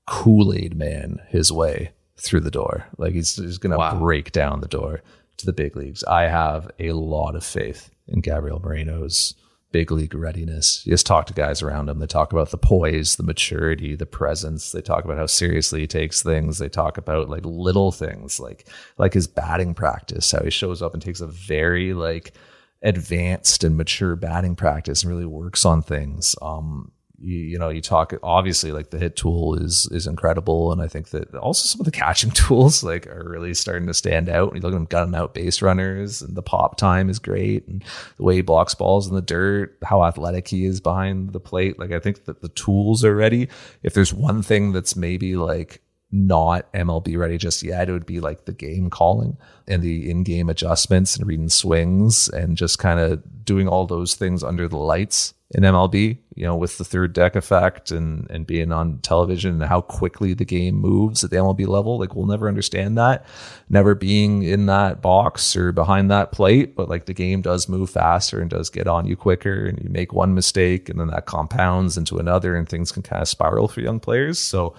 Kool Aid man his way through the door. Like he's, he's going to wow. break down the door to the big leagues. I have a lot of faith in Gabriel Moreno's big league readiness. You just talk to guys around him. They talk about the poise, the maturity, the presence. They talk about how seriously he takes things. They talk about like little things like like his batting practice, how he shows up and takes a very like advanced and mature batting practice and really works on things. Um, you, you know, you talk obviously like the hit tool is is incredible, and I think that also some of the catching tools like are really starting to stand out. When you look at him gunning out base runners, and the pop time is great, and the way he blocks balls in the dirt, how athletic he is behind the plate. Like I think that the tools are ready. If there's one thing that's maybe like not MLB ready just yet. It would be like the game calling and the in game adjustments and reading swings and just kind of doing all those things under the lights in MLB, you know, with the third deck effect and and being on television and how quickly the game moves at the MLB level. Like we'll never understand that, never being in that box or behind that plate. But like the game does move faster and does get on you quicker, and you make one mistake and then that compounds into another, and things can kind of spiral for young players. So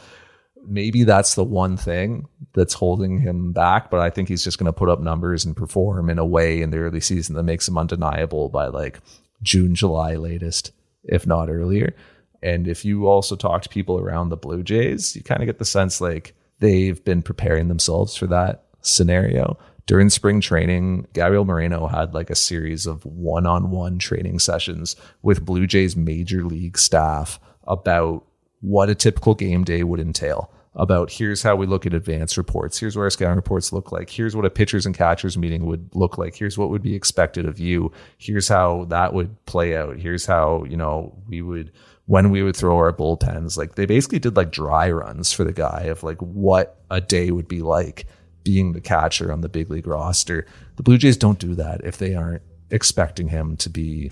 maybe that's the one thing that's holding him back. But I think he's just going to put up numbers and perform in a way in the early season that makes him undeniable by like June, July latest, if not earlier. And if you also talk to people around the Blue Jays, you kind of get the sense like they've been preparing themselves for that scenario. During spring training, Gabriel Moreno had like a series of one on one training sessions with Blue Jays major league staff about what a typical game day would entail about here's how we look at advanced reports. Here's what our scouting reports look like. Here's what a pitchers and catchers meeting would look like. Here's what would be expected of you. Here's how that would play out. Here's how, you know, we would, when we would throw our bullpens. Like they basically did like dry runs for the guy of like what a day would be like being the catcher on the big league roster. The Blue Jays don't do that if they aren't expecting him to be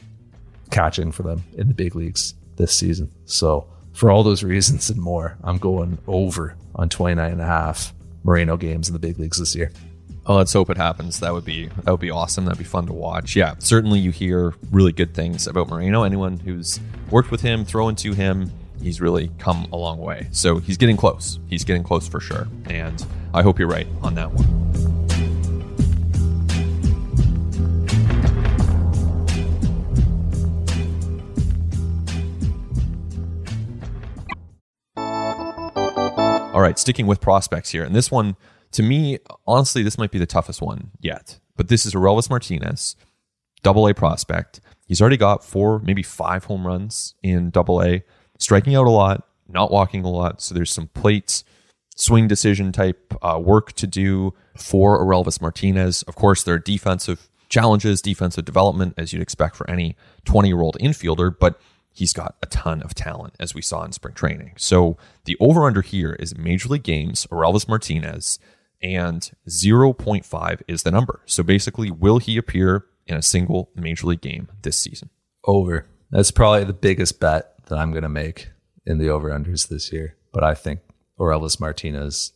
catching for them in the big leagues this season. So, for all those reasons and more, I'm going over on 29 and a half Moreno games in the big leagues this year. Oh, let's hope it happens. That would be that would be awesome. That'd be fun to watch. Yeah, certainly you hear really good things about Moreno. Anyone who's worked with him, thrown to him, he's really come a long way. So he's getting close. He's getting close for sure. And I hope you're right on that one. Right, sticking with prospects here. And this one, to me, honestly, this might be the toughest one yet. But this is Orelvis Martinez, double A prospect. He's already got four, maybe five home runs in double A, striking out a lot, not walking a lot. So there's some plate swing decision type uh, work to do for Orelvis Martinez. Of course, there are defensive challenges, defensive development, as you'd expect for any 20 year old infielder. But he's got a ton of talent, as we saw in spring training. So the over under here is Major League Games, Orelvis Martinez, and 0.5 is the number. So basically, will he appear in a single Major League game this season? Over. That's probably the biggest bet that I'm going to make in the over unders this year. But I think Orelvis Martinez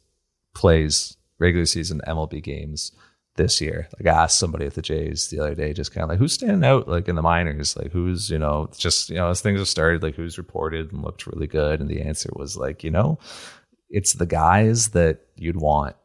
plays regular season MLB games this year. Like I asked somebody at the Jays the other day, just kind of like who's standing out like in the minors, like who's you know just you know as things have started, like who's reported and looked really good, and the answer was like you know it's the guys that you'd want.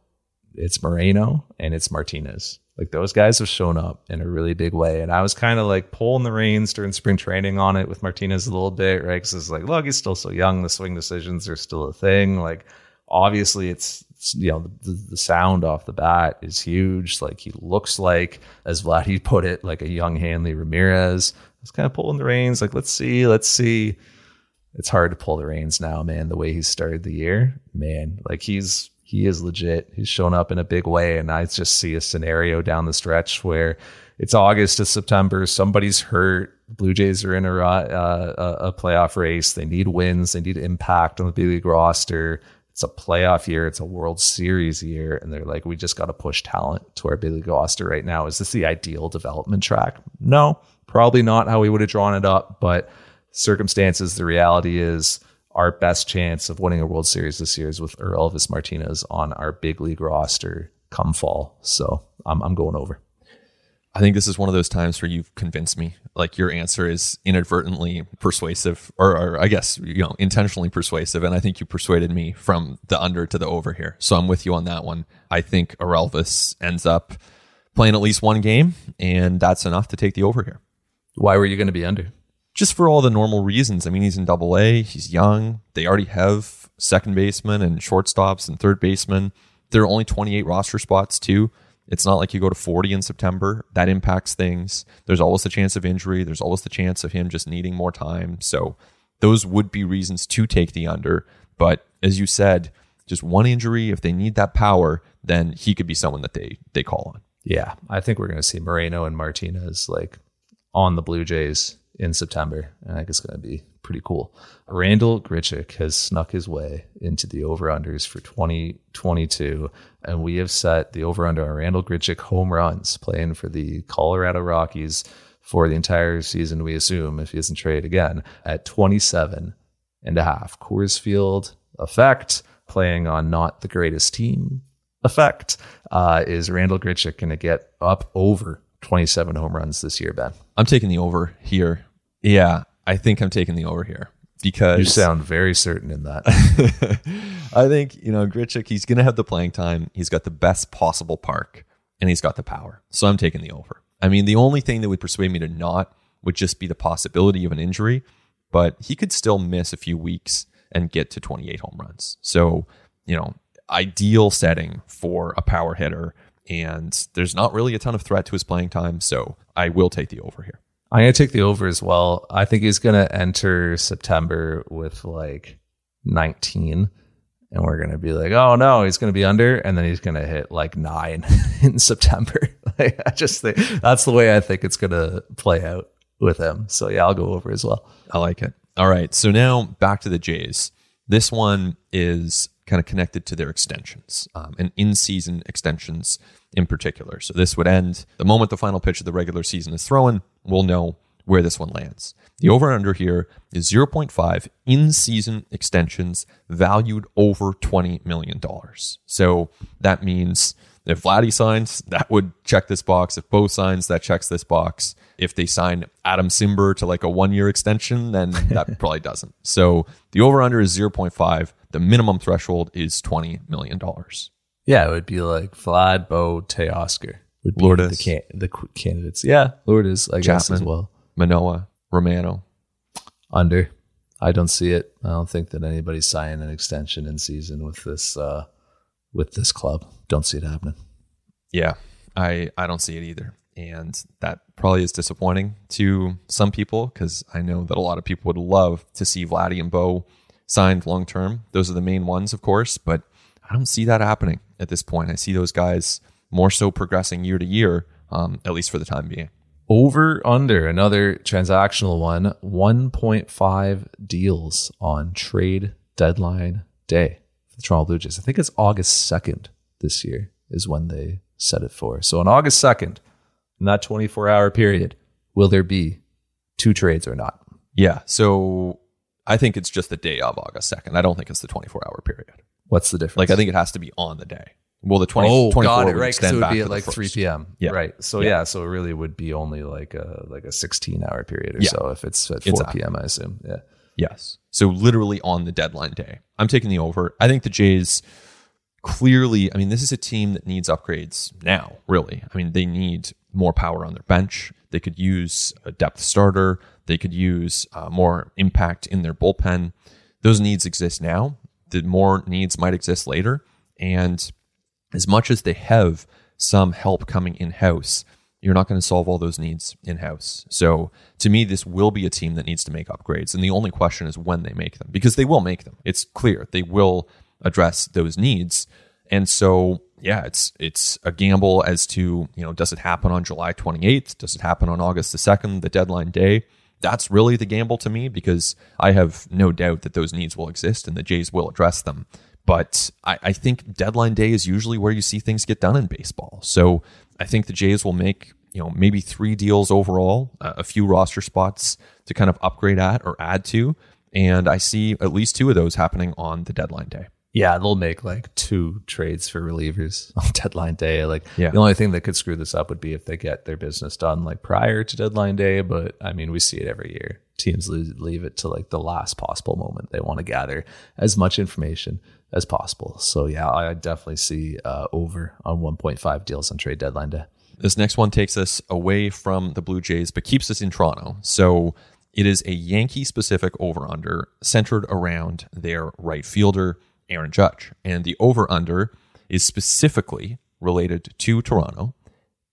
It's Moreno and it's Martinez. Like those guys have shown up in a really big way, and I was kind of like pulling the reins during spring training on it with Martinez a little bit, right? Because it's like, look, he's still so young. The swing decisions are still a thing. Like obviously, it's you know the, the sound off the bat is huge. Like he looks like, as Vladdy put it, like a young Hanley Ramirez. Was kind of pulling the reins, like let's see, let's see. It's hard to pull the reins now, man. The way he started the year, man, like he's he is legit. He's shown up in a big way, and I just see a scenario down the stretch where it's August to September. Somebody's hurt. Blue Jays are in a, uh, a playoff race. They need wins. They need impact on the big league roster it's a playoff year, it's a World Series year, and they're like, we just got to push talent to our big league roster right now. Is this the ideal development track? No, probably not how we would have drawn it up, but circumstances, the reality is our best chance of winning a World Series this year is with Orelvis Martinez on our big league roster come fall. So I'm, I'm going over. I think this is one of those times where you've convinced me. Like your answer is inadvertently persuasive, or, or, I guess you know intentionally persuasive, and I think you persuaded me from the under to the over here. So I'm with you on that one. I think Orelvis ends up playing at least one game, and that's enough to take the over here. Why were you going to be under? Just for all the normal reasons. I mean, he's in Double A. He's young. They already have second baseman and shortstops and third baseman. There are only 28 roster spots too. It's not like you go to 40 in September. That impacts things. There's always the chance of injury. There's always the chance of him just needing more time. So those would be reasons to take the under. But as you said, just one injury, if they need that power, then he could be someone that they they call on. Yeah, I think we're to see Moreno and Martinez like on the Blue Jays in September. I think it's to be pretty cool. Randall Grichuk has snuck his way into the over unders for 2022, and we have set the over under on Randall Grichuk home runs playing for the Colorado Rockies for the entire season, we assume, if he doesn't trade again, at 27 and a half. Coors Field effect, playing on not the greatest team effect. Uh, is Randall Grichuk going to get up over 27 home runs this year, Ben? I'm taking the over here. Yeah, I think I'm taking the over here because you sound very certain in that. I think you know Grichuk. He's going to have the playing time. He's got the best possible park, and he's got the power. So I'm taking the over. I mean, the only thing that would persuade me to not would just be the possibility of an injury, but he could still miss a few weeks and get to 28 home runs. So you know, ideal setting for a power hitter. And there's not really a ton of threat to his playing time. So I will take the over here. I'm gonna take the over as well. I think he's gonna enter September with like 19, and we're gonna be like, oh no, he's gonna be under, and then he's gonna hit like nine in September. like, I just think that's the way I think it's gonna play out with him. So yeah, I'll go over as well. I like it. All right, so now back to the Jays. This one is kind of connected to their extensions um, and in-season extensions in particular. So this would end the moment the final pitch of the regular season is thrown. We'll know where this one lands. The over and under here is 0.5 in season extensions valued over $20 million. So that means If Vladdy signs, that would check this box. If Bo signs, that checks this box. If they sign Adam Cimber to like a one year extension, then that probably doesn't. So the over under is 0.5. The minimum threshold is $20 million. Yeah, it would be like Vlad, Bo, Teoscar would be Lourdes. the can- the qu- candidates. Yeah, Lourdes, I guess as Chapman. well. Manoah, Romano. Under. I don't see it. I don't think that anybody's signing an extension in season with this uh with this club. Don't see it happening. Yeah, I I don't see it either, and that probably is disappointing to some people because I know that a lot of people would love to see Vladdy and Bo signed long term. Those are the main ones, of course, but I don't see that happening at this point. I see those guys more so progressing year to year, um, at least for the time being. Over under another transactional one, 1.5 deals on trade deadline day for the Toronto Blue Jays. I think it's August 2nd this year is when they set it for. So on August 2nd, in that 24 hour period, will there be two trades or not? Yeah, so I think it's just the day of August second. I don't think it's the twenty four hour period. What's the difference? Like I think it has to be on the day. Well, the 20, oh, 24 got it. would Right, because it would back be to at like 3 p.m. Yeah. Right. So Yeah. yeah. so it really would be only like a like a 16 hour period or Yeah. so if it's at 4 Exactly. p.m. I assume. Yeah. Yes. So literally on the deadline day. I'm taking the over. I think the Jays clearly, I mean, this is a team that needs upgrades now, really. I mean, they need more power on their bench. They could use a depth starter. They could use uh, more impact in their bullpen. Those needs exist now. The more needs might exist later. And as much as they have some help coming in house, you're not going to solve all those needs in house. So to me, this will be a team that needs to make upgrades. And the only question is when they make them, because they will make them. It's clear they will address those needs. And so, yeah, it's it's a gamble as to you know does it happen on July 28th? Does it happen on August the 2nd, the deadline day? That's really the gamble to me because I have no doubt that those needs will exist and the Jays will address them. But I, I think deadline day is usually where you see things get done in baseball. So I think the Jays will make you know maybe three deals overall, uh, a few roster spots to kind of upgrade at or add to, and I see at least two of those happening on the deadline day. Yeah, they'll make like two trades for relievers on deadline day. Like Yeah. the only thing that could screw this up would be if they get their business done like prior to deadline day. But I mean, we see it every year. Teams leave, leave it to like the last possible moment. They want to gather as much information as possible. So yeah, I definitely see uh, over on 1.5 deals on trade deadline day. This next one takes us away from the Blue Jays, but keeps us in Toronto. So it is a Yankee specific over under centered around their right fielder, Aaron Judge. And the over under is specifically related to Toronto,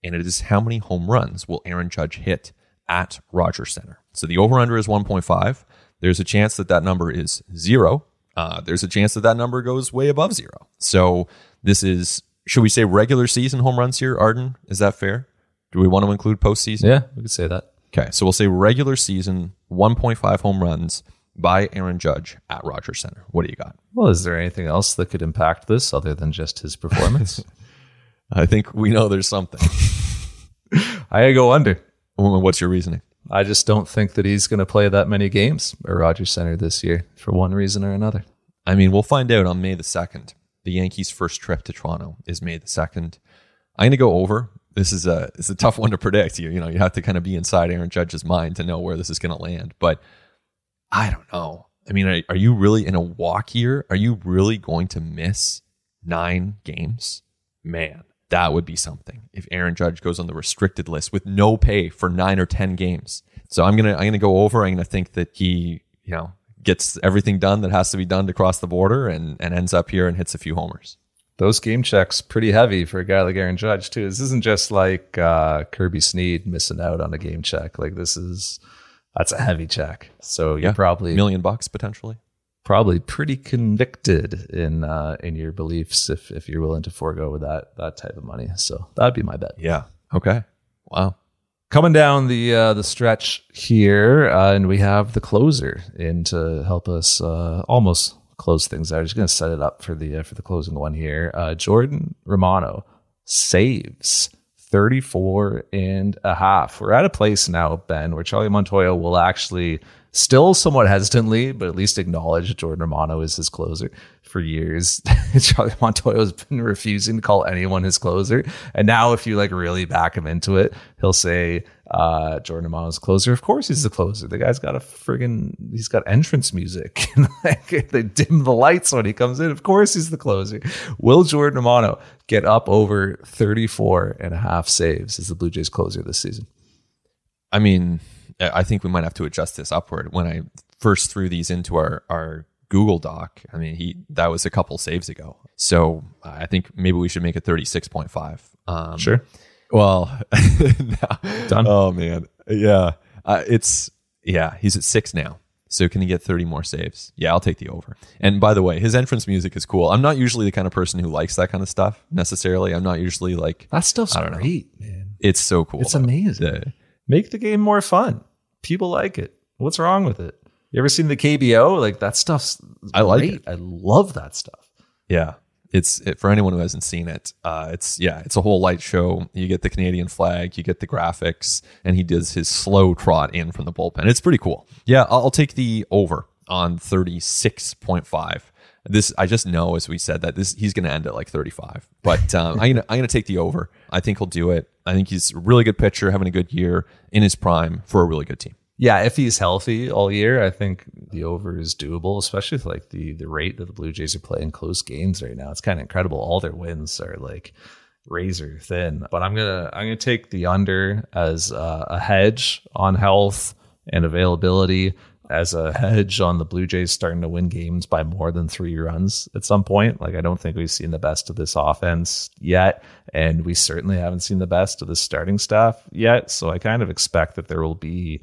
and it is how many home runs will Aaron Judge hit at Rogers Center. So the over under is 1.5. There's a chance that that number is zero. Uh, there's a chance that that number goes way above zero. So this is, should we say regular season home runs here, Arden? Is that fair? Do we want to include postseason? Yeah, we could say that. Okay, so we'll say regular season 1.5 home runs by Aaron Judge at Rogers Center. What do you got? Well, is there anything else that could impact this other than just his performance? I think we know there's something. I go under. What's your reasoning? I just don't think that he's going to play that many games at Rogers Center this year for one reason or another. I mean, we'll find out on May the 2nd. The Yankees' first trip to Toronto is May the 2nd. I'm going to go over. This is a it's a tough one to predict. You you know, you have to kind of be inside Aaron Judge's mind to know where this is going to land, but I don't know. I mean, are, are you really in a walk year? Are you really going to miss 9 games? Man, that would be something. If Aaron Judge goes on the restricted list with no pay for 9 or 10 games. So I'm to I'm to go over. I'm to think that he, you know, gets everything done that has to be done to cross the border and, and ends up here and hits a few homers. Those game checks pretty heavy for a guy like Aaron Judge too. This isn't just like uh, Kirby Snead missing out on a game check. Like this is that's a heavy check. So you're Yeah. probably Million bucks potentially. probably pretty convicted in uh, in your beliefs if if you're willing to forego with that that type of money. So that'd be my bet. Yeah. Okay. Wow. Coming down the uh, the stretch here, uh, and we have the closer in to help us uh, almost close things out. I'm just going to set it up for the uh, for the closing one here. Uh, Jordan Romano saves 34 and a half. We're at a place now, Ben, where Charlie Montoyo will actually still somewhat hesitantly, but at least acknowledge Jordan Romano is his closer. For years, Charlie Montoyo has been refusing to call anyone his closer. And now, if you like really back him into it, he'll say, uh, Jordan Romano's closer. Of course, he's the closer. The guy's got a friggin' he's got entrance music. like, they dim the lights when he comes in. Of course, he's the closer. Will Jordan Romano get up over 34 and a half saves as the Blue Jays closer this season? I mean, I think we might have to adjust this upward. When I first threw these into our our Google Doc, I mean, he that was a couple saves ago. So I think maybe we should make it 36.5. Um, Sure. Well. Done. Oh man, yeah. Uh, it's yeah. He's at six now. So can he get 30 more saves? Yeah, I'll take the over. And by the way, his entrance music is cool. I'm not usually the kind of person who likes that kind of stuff necessarily. I'm not usually like That stuff's I don't know. great, man. it's so cool. It's though. amazing. The- Make the game more fun. People like it. What's wrong with it? You ever seen the KBO? Like that stuff's I like great. it. I love that stuff. Yeah. It's it, for anyone who hasn't seen it. Uh, it's yeah, it's a whole light show. You get the Canadian flag, you get the graphics, and he does his slow trot in from the bullpen. It's pretty cool. Yeah, I'll, I'll take the over on thirty six point five. This I just know, as we said, that this he's going to end at like thirty five. But um, I'm gonna I'm gonna take the over. I think he'll do it. I think he's a really good pitcher, having a good year in his prime for a really good team. Yeah, if he's healthy all year, I think the over is doable, especially with like the the rate that the Blue Jays are playing close games right now. It's kind of incredible. All their wins are like razor thin. But I'm gonna I'm gonna take the under as uh, a hedge on health and availability, as a hedge on the Blue Jays starting to win games by more than three runs at some point. Like I don't think we've seen the best of this offense yet, and we certainly haven't seen the best of the starting staff yet. So I kind of expect that there will be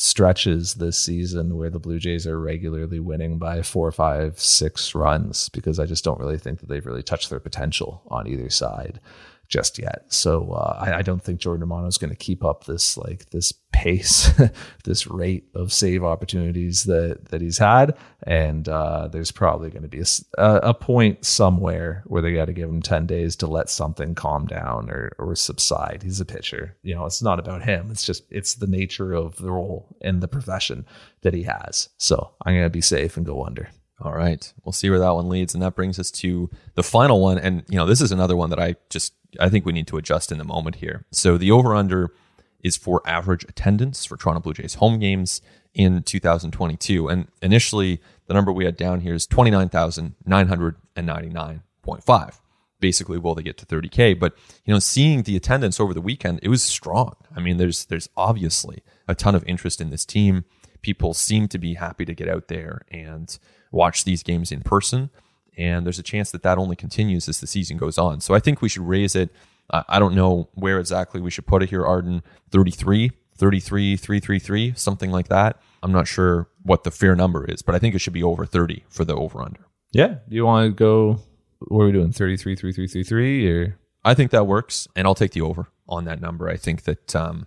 stretches this season where the Blue Jays are regularly winning by four, five, six runs because I just don't really think that they've really touched their potential on either side just yet. So uh, I, I don't think Jordan Romano is going to keep up this like this pace, this rate of save opportunities that that he's had. And uh, there's probably going to be a point somewhere where they got to give him ten days to let something calm down or or subside. He's a pitcher. You know, it's not about him. It's just it's the nature of the role and the profession that he has. So I'm going to be safe and go under. All right. We'll see where that one leads. And that brings us to the final one. And, you know, this is another one that I just, I think we need to adjust in the moment here. So the over under is for average attendance for Toronto Blue Jays home games in 2022. And initially, the number we had down here is 29,999.5. Basically, will they get to 30K? But, you know, seeing the attendance over the weekend, it was strong. I mean, there's, there's obviously a ton of interest in this team. People seem to be happy to get out there and watch these games in person. And there's a chance that that only continues as the season goes on. So I think we should raise it. Uh, I don't know where exactly we should put it here, Arden. 33, 33, 333, something like that. I'm not sure what the fair number is, but I think it should be over 30 for the over under. Yeah. Do you want to go? What are we doing? 33, 3333 or? I think that works, and I'll take the over on that number. I think that um,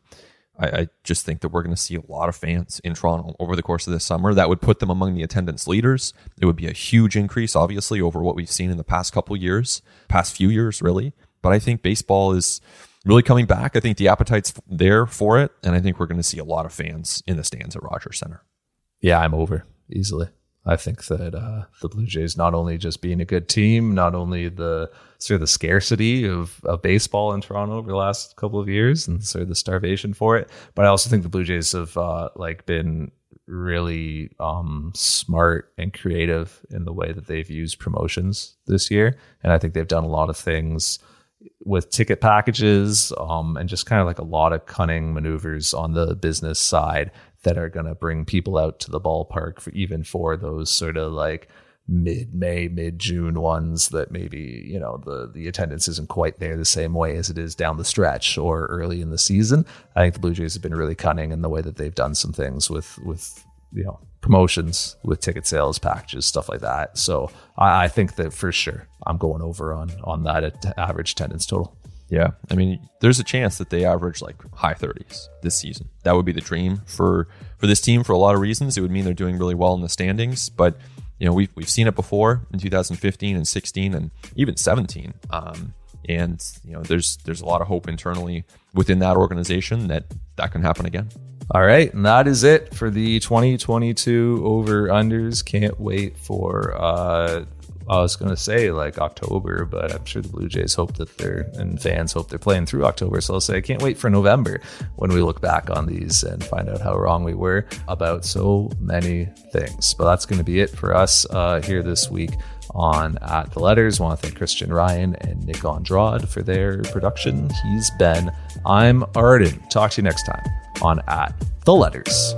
I, I just think that we're going to see a lot of fans in Toronto over the course of this summer. That would put them among the attendance leaders. It would be a huge increase, obviously, over what we've seen in the past couple years, past few years, really. But I think baseball is really coming back. I think the appetite's there for it, and I think we're going to see a lot of fans in the stands at Rogers Center. Yeah, I'm over easily. I think that uh, the Blue Jays not only just being a good team, not only the sort of the scarcity of, of baseball in Toronto over the last couple of years and sort of the starvation for it, but I also think the Blue Jays have uh, like been really um, smart and creative in the way that they've used promotions this year, and I think they've done a lot of things with ticket packages um, and just kind of like a lot of cunning maneuvers on the business side that are going to bring people out to the ballpark for even for those sort of like mid May, mid June ones that maybe, you know, the, the attendance isn't quite there the same way as it is down the stretch or early in the season. I think the Blue Jays have been really cunning in the way that they've done some things with, with, you know, promotions with ticket sales packages, stuff like that. So I, I think that for sure I'm going over on, on that at average attendance total. Yeah, I mean, there's a chance that they average like high 30s this season. That would be the dream for for this team for a lot of reasons. It would mean they're doing really well in the standings, but you know we've we've seen it before in 2015 and 16 and even 17. Um, And you know, there's there's a lot of hope internally within that organization that that can happen again. All right, and that is it for the 2022 over unders. Can't wait for uh I was going to say like October, but I'm sure the Blue Jays hope that they're and fans hope they're playing through October. So I'll say I can't wait for November when we look back on these and find out how wrong we were about so many things. But that's going to be it for us uh, here this week on At the Letters. I want to thank Christian Ryan and Nick Andrade for their production. He's Ben. I'm Arden. Talk to you next time on At the Letters.